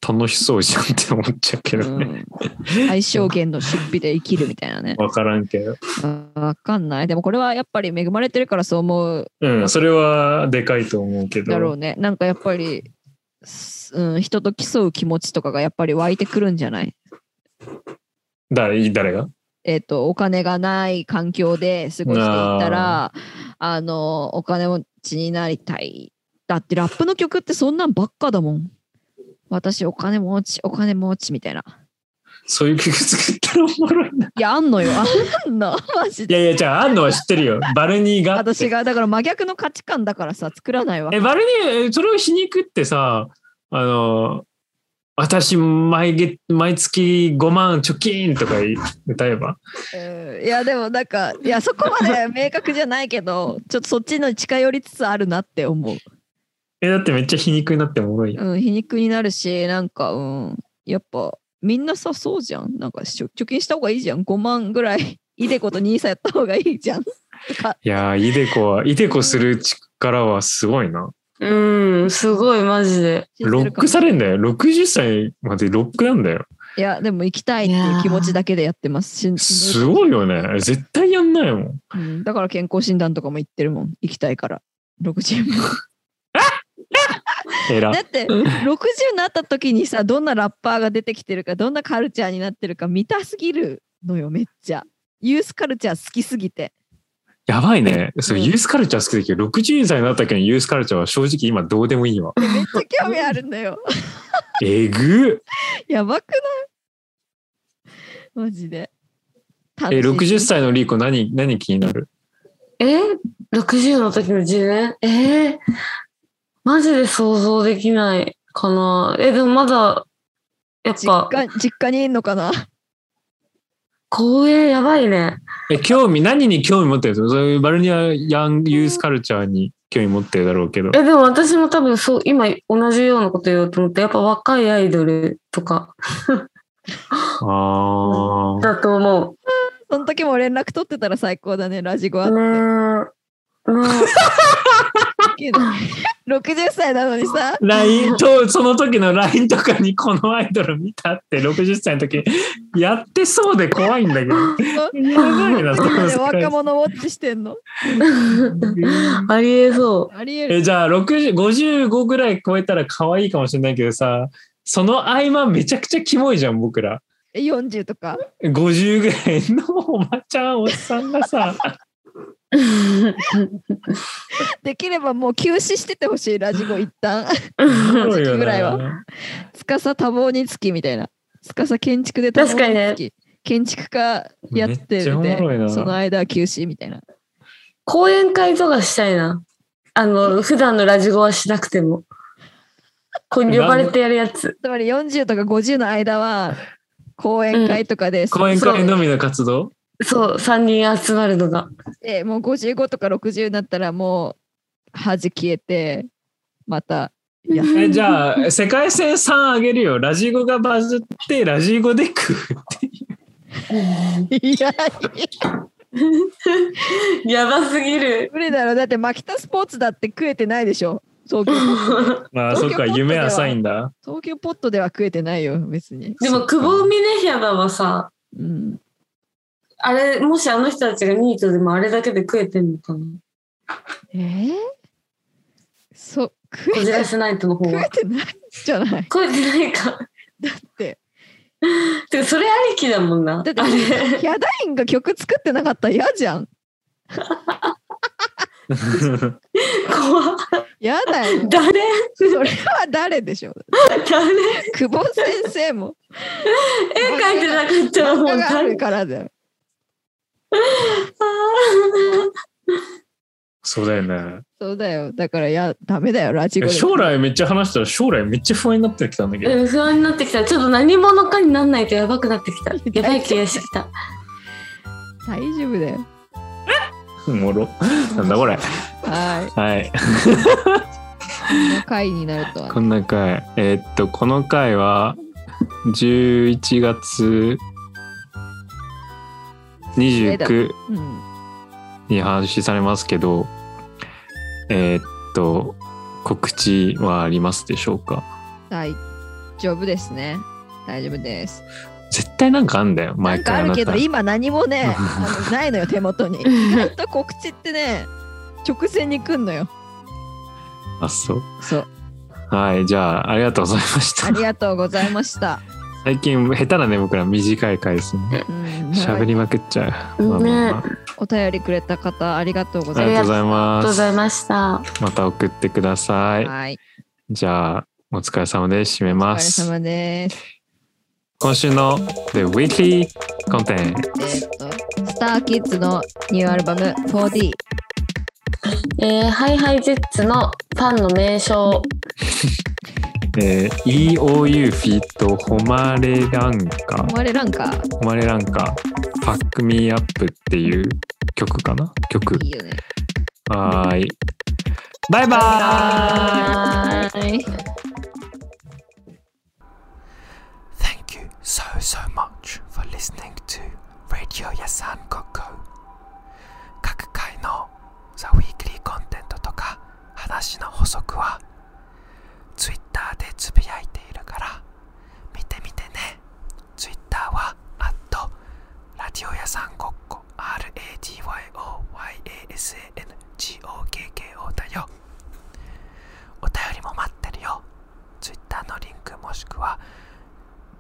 楽しそうじゃんって思っちゃうけどね。うん、最小限の出費で生きるみたいなね。わからんけど。あわかんない。でもこれはやっぱり恵まれてるからそう思ううん、それはでかいと思うけど。だろうね。なんかやっぱり、すうん、人と競う気持ちとかがやっぱり湧いてくるんじゃない？誰？誰が？えっ、と、お金がない環境で過ごしていったら、あの、お金持ちになりたい。だってラップの曲ってそんなんばっかだもん。私お金持ち、お金持ちみたいな。そういう曲作ったらおもろいな。いや、あんのよ。あんの？マジで。いやいや、じゃあ、あんのは知ってるよ。バルニーが。私が、だから真逆の価値観だからさ、作らないわけえ、。バルニー、えそれを皮肉ってさ、あの、私毎月、毎月5万貯金とか歌えば。うんいやでもなんかいやそこまで明確じゃないけどちょっとそっちの近寄りつつあるなって思う、え、だってめっちゃ皮肉になっておもろいやん。うん、皮肉になるしなんかうんやっぱみんなさそうじゃんなんかしょ貯金した方がいいじゃん5万ぐらい イデコとニーサやった方がいいじゃんいやー、イデコは、イデコする力はすごいな。うん、すごい、マジで。ロックされんだよ。60歳までロックなんだよ。いやでも行きたいっていう気持ちだけでやってますしすごいよね。絶対やんないもん。うん、だから健康診断とかも行ってるもん行きたいから60えらだ。って60になった時にさどんなラッパーが出てきてるかどんなカルチャーになってるか見たすぎるのよめっちゃ。ユースカルチャー好きすぎて。やばいね。そう、うんユースカルチャー好きだけど、60歳になったけどユースカルチャーは正直今どうでもいいわ。めっちゃ興味あるんだよ。えぐ。やばくない？マジで。え、60歳歳のリーコ何、何気になる？え ?60 の時の自分？えー、マジで想像できないかな。え、でもまだ、やっ実ぱ、家実家にいんのかな？光栄やばいね。え、興味、何に興味持ってるんですか？そういうバルニアヤングユースカルチャーに興味持ってるだろうけど。え、でも私も多分そう、今同じようなこと言おうと思って、やっぱ若いアイドルとかああ。だと思その時も連絡取ってたら最高だねラジゴあう。ってねえ。ねけど60歳なのにさ LINE と、その時の LINE とかにこのアイドル見たって60歳の時やってそうで怖いんだけど。やばいな、そので世界若者ウォッチしてんの？えありえそありえるえ、じゃあ、60、55ぐらい超えたら可愛いかもしれないけどさ、その合間めちゃくちゃキモいじゃん、僕ら。え40とか？50ぐらいのおばちゃん、おっさんがさ、う。できればもう休止しててほしいラジゴ一旦。そうよな。ぐらいは。司多忙につきみたいな司建築で多忙につき建築家やってるもろいなでその間は。休止みたいな講演会とかしたいな。あの、普段のラジゴは。しなくても。こう呼ばれてやるやつ。つまり40とか50の間は。講演会とかで、講演会のみの活動そう、3人集まるのが。でもう55とか60になったらもう恥消えてまたやっえじゃあ、世界戦3あげるよ。ラジゴがバズって、ラジゴで食うっていう。いや やばすぎる。無理だろだってマキタスポーツだって食えてないでしょ東京ポットまあ、そっか、夢浅いんだ。東京ポットでは食えてないよ、別に。でも、久保ミネヒャダはさ、うん。あれ、もしあの人たちがニートでもあれだけで食えてんのかな？えー、そ、食こじらえてせないとの方食は。えてないじゃない？食えてないか。だって、てか、それありきだもんな。あだってれ。ヒャダインが曲作ってなかったら嫌じゃん。怖っ嫌だよ。誰？それは誰でしょう誰？久保先生も。絵描いてなかったらもう漫画があ誰るからだよ。そうだよね。そうだよ。だから、や、ダメだよ、ラジゴで。将来めっちゃ話したら将来めっちゃ不安になってきたんだけど。うん不安になってきた。ちょっと何者かになんないとやばくなってきた。やばい気がしてきた。大丈夫だよ。おもろ。なんだこれ。はい。はい。この回になるとはこんな回。えーっと、この回は11月29うん。に配信されますけど、えーっと、告知はありますでしょうか？大丈夫ですね。大丈夫です。絶対なんかあんだよ、な毎んかあるけど。今何もね、あのないのよ、手元に。意外と告知ってね、直線に来んのよ。あ、そう。そう。はい、じゃあ、ありがとうございましたあ。りがとうございました。最近、下手なね、僕ら短い回ですね。うん喋りまくっちゃう。ねまあまあまあお便りくれた方、ありがとうございまありがとうございありがます。とうございました。また送ってくださす。い。はい。じゃあ、お疲れ様です。締めお疲れます。様です。今週の The Weekly Content。えーっと、スターキッズのニューアルバム 4D。えー、ハイハイジェッツのファンの名称。えー、EOU フィートホマレランカ。生まれなんかホマレランカ。パックミーアップっていう曲かな？曲。いいよね。はーい。バイバーイ。はーい。Thank you so so much for listening to Radio Yasan Koko 各回の The Weekly コンテンツとか話の補足は Twitter でつぶやいているから見てみてね。Twitter はラディオ屋さんごっこ。RADYOYASANGOKKO だよ。お便りも待ってるよ。Twitter のリンクもしくは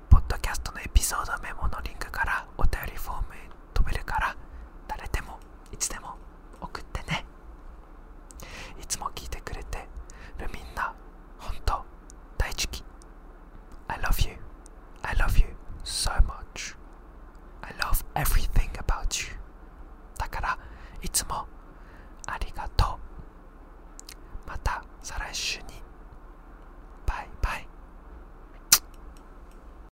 ポッドキャストのエピソードメモのリンクからお便りフォームへ飛べるから誰でもいつでも送ってね。いつも聞いてくれてるみんな。I love you. I love you so much. I love everything about you. だからいつもありがとう。また再来週に。バイバイ。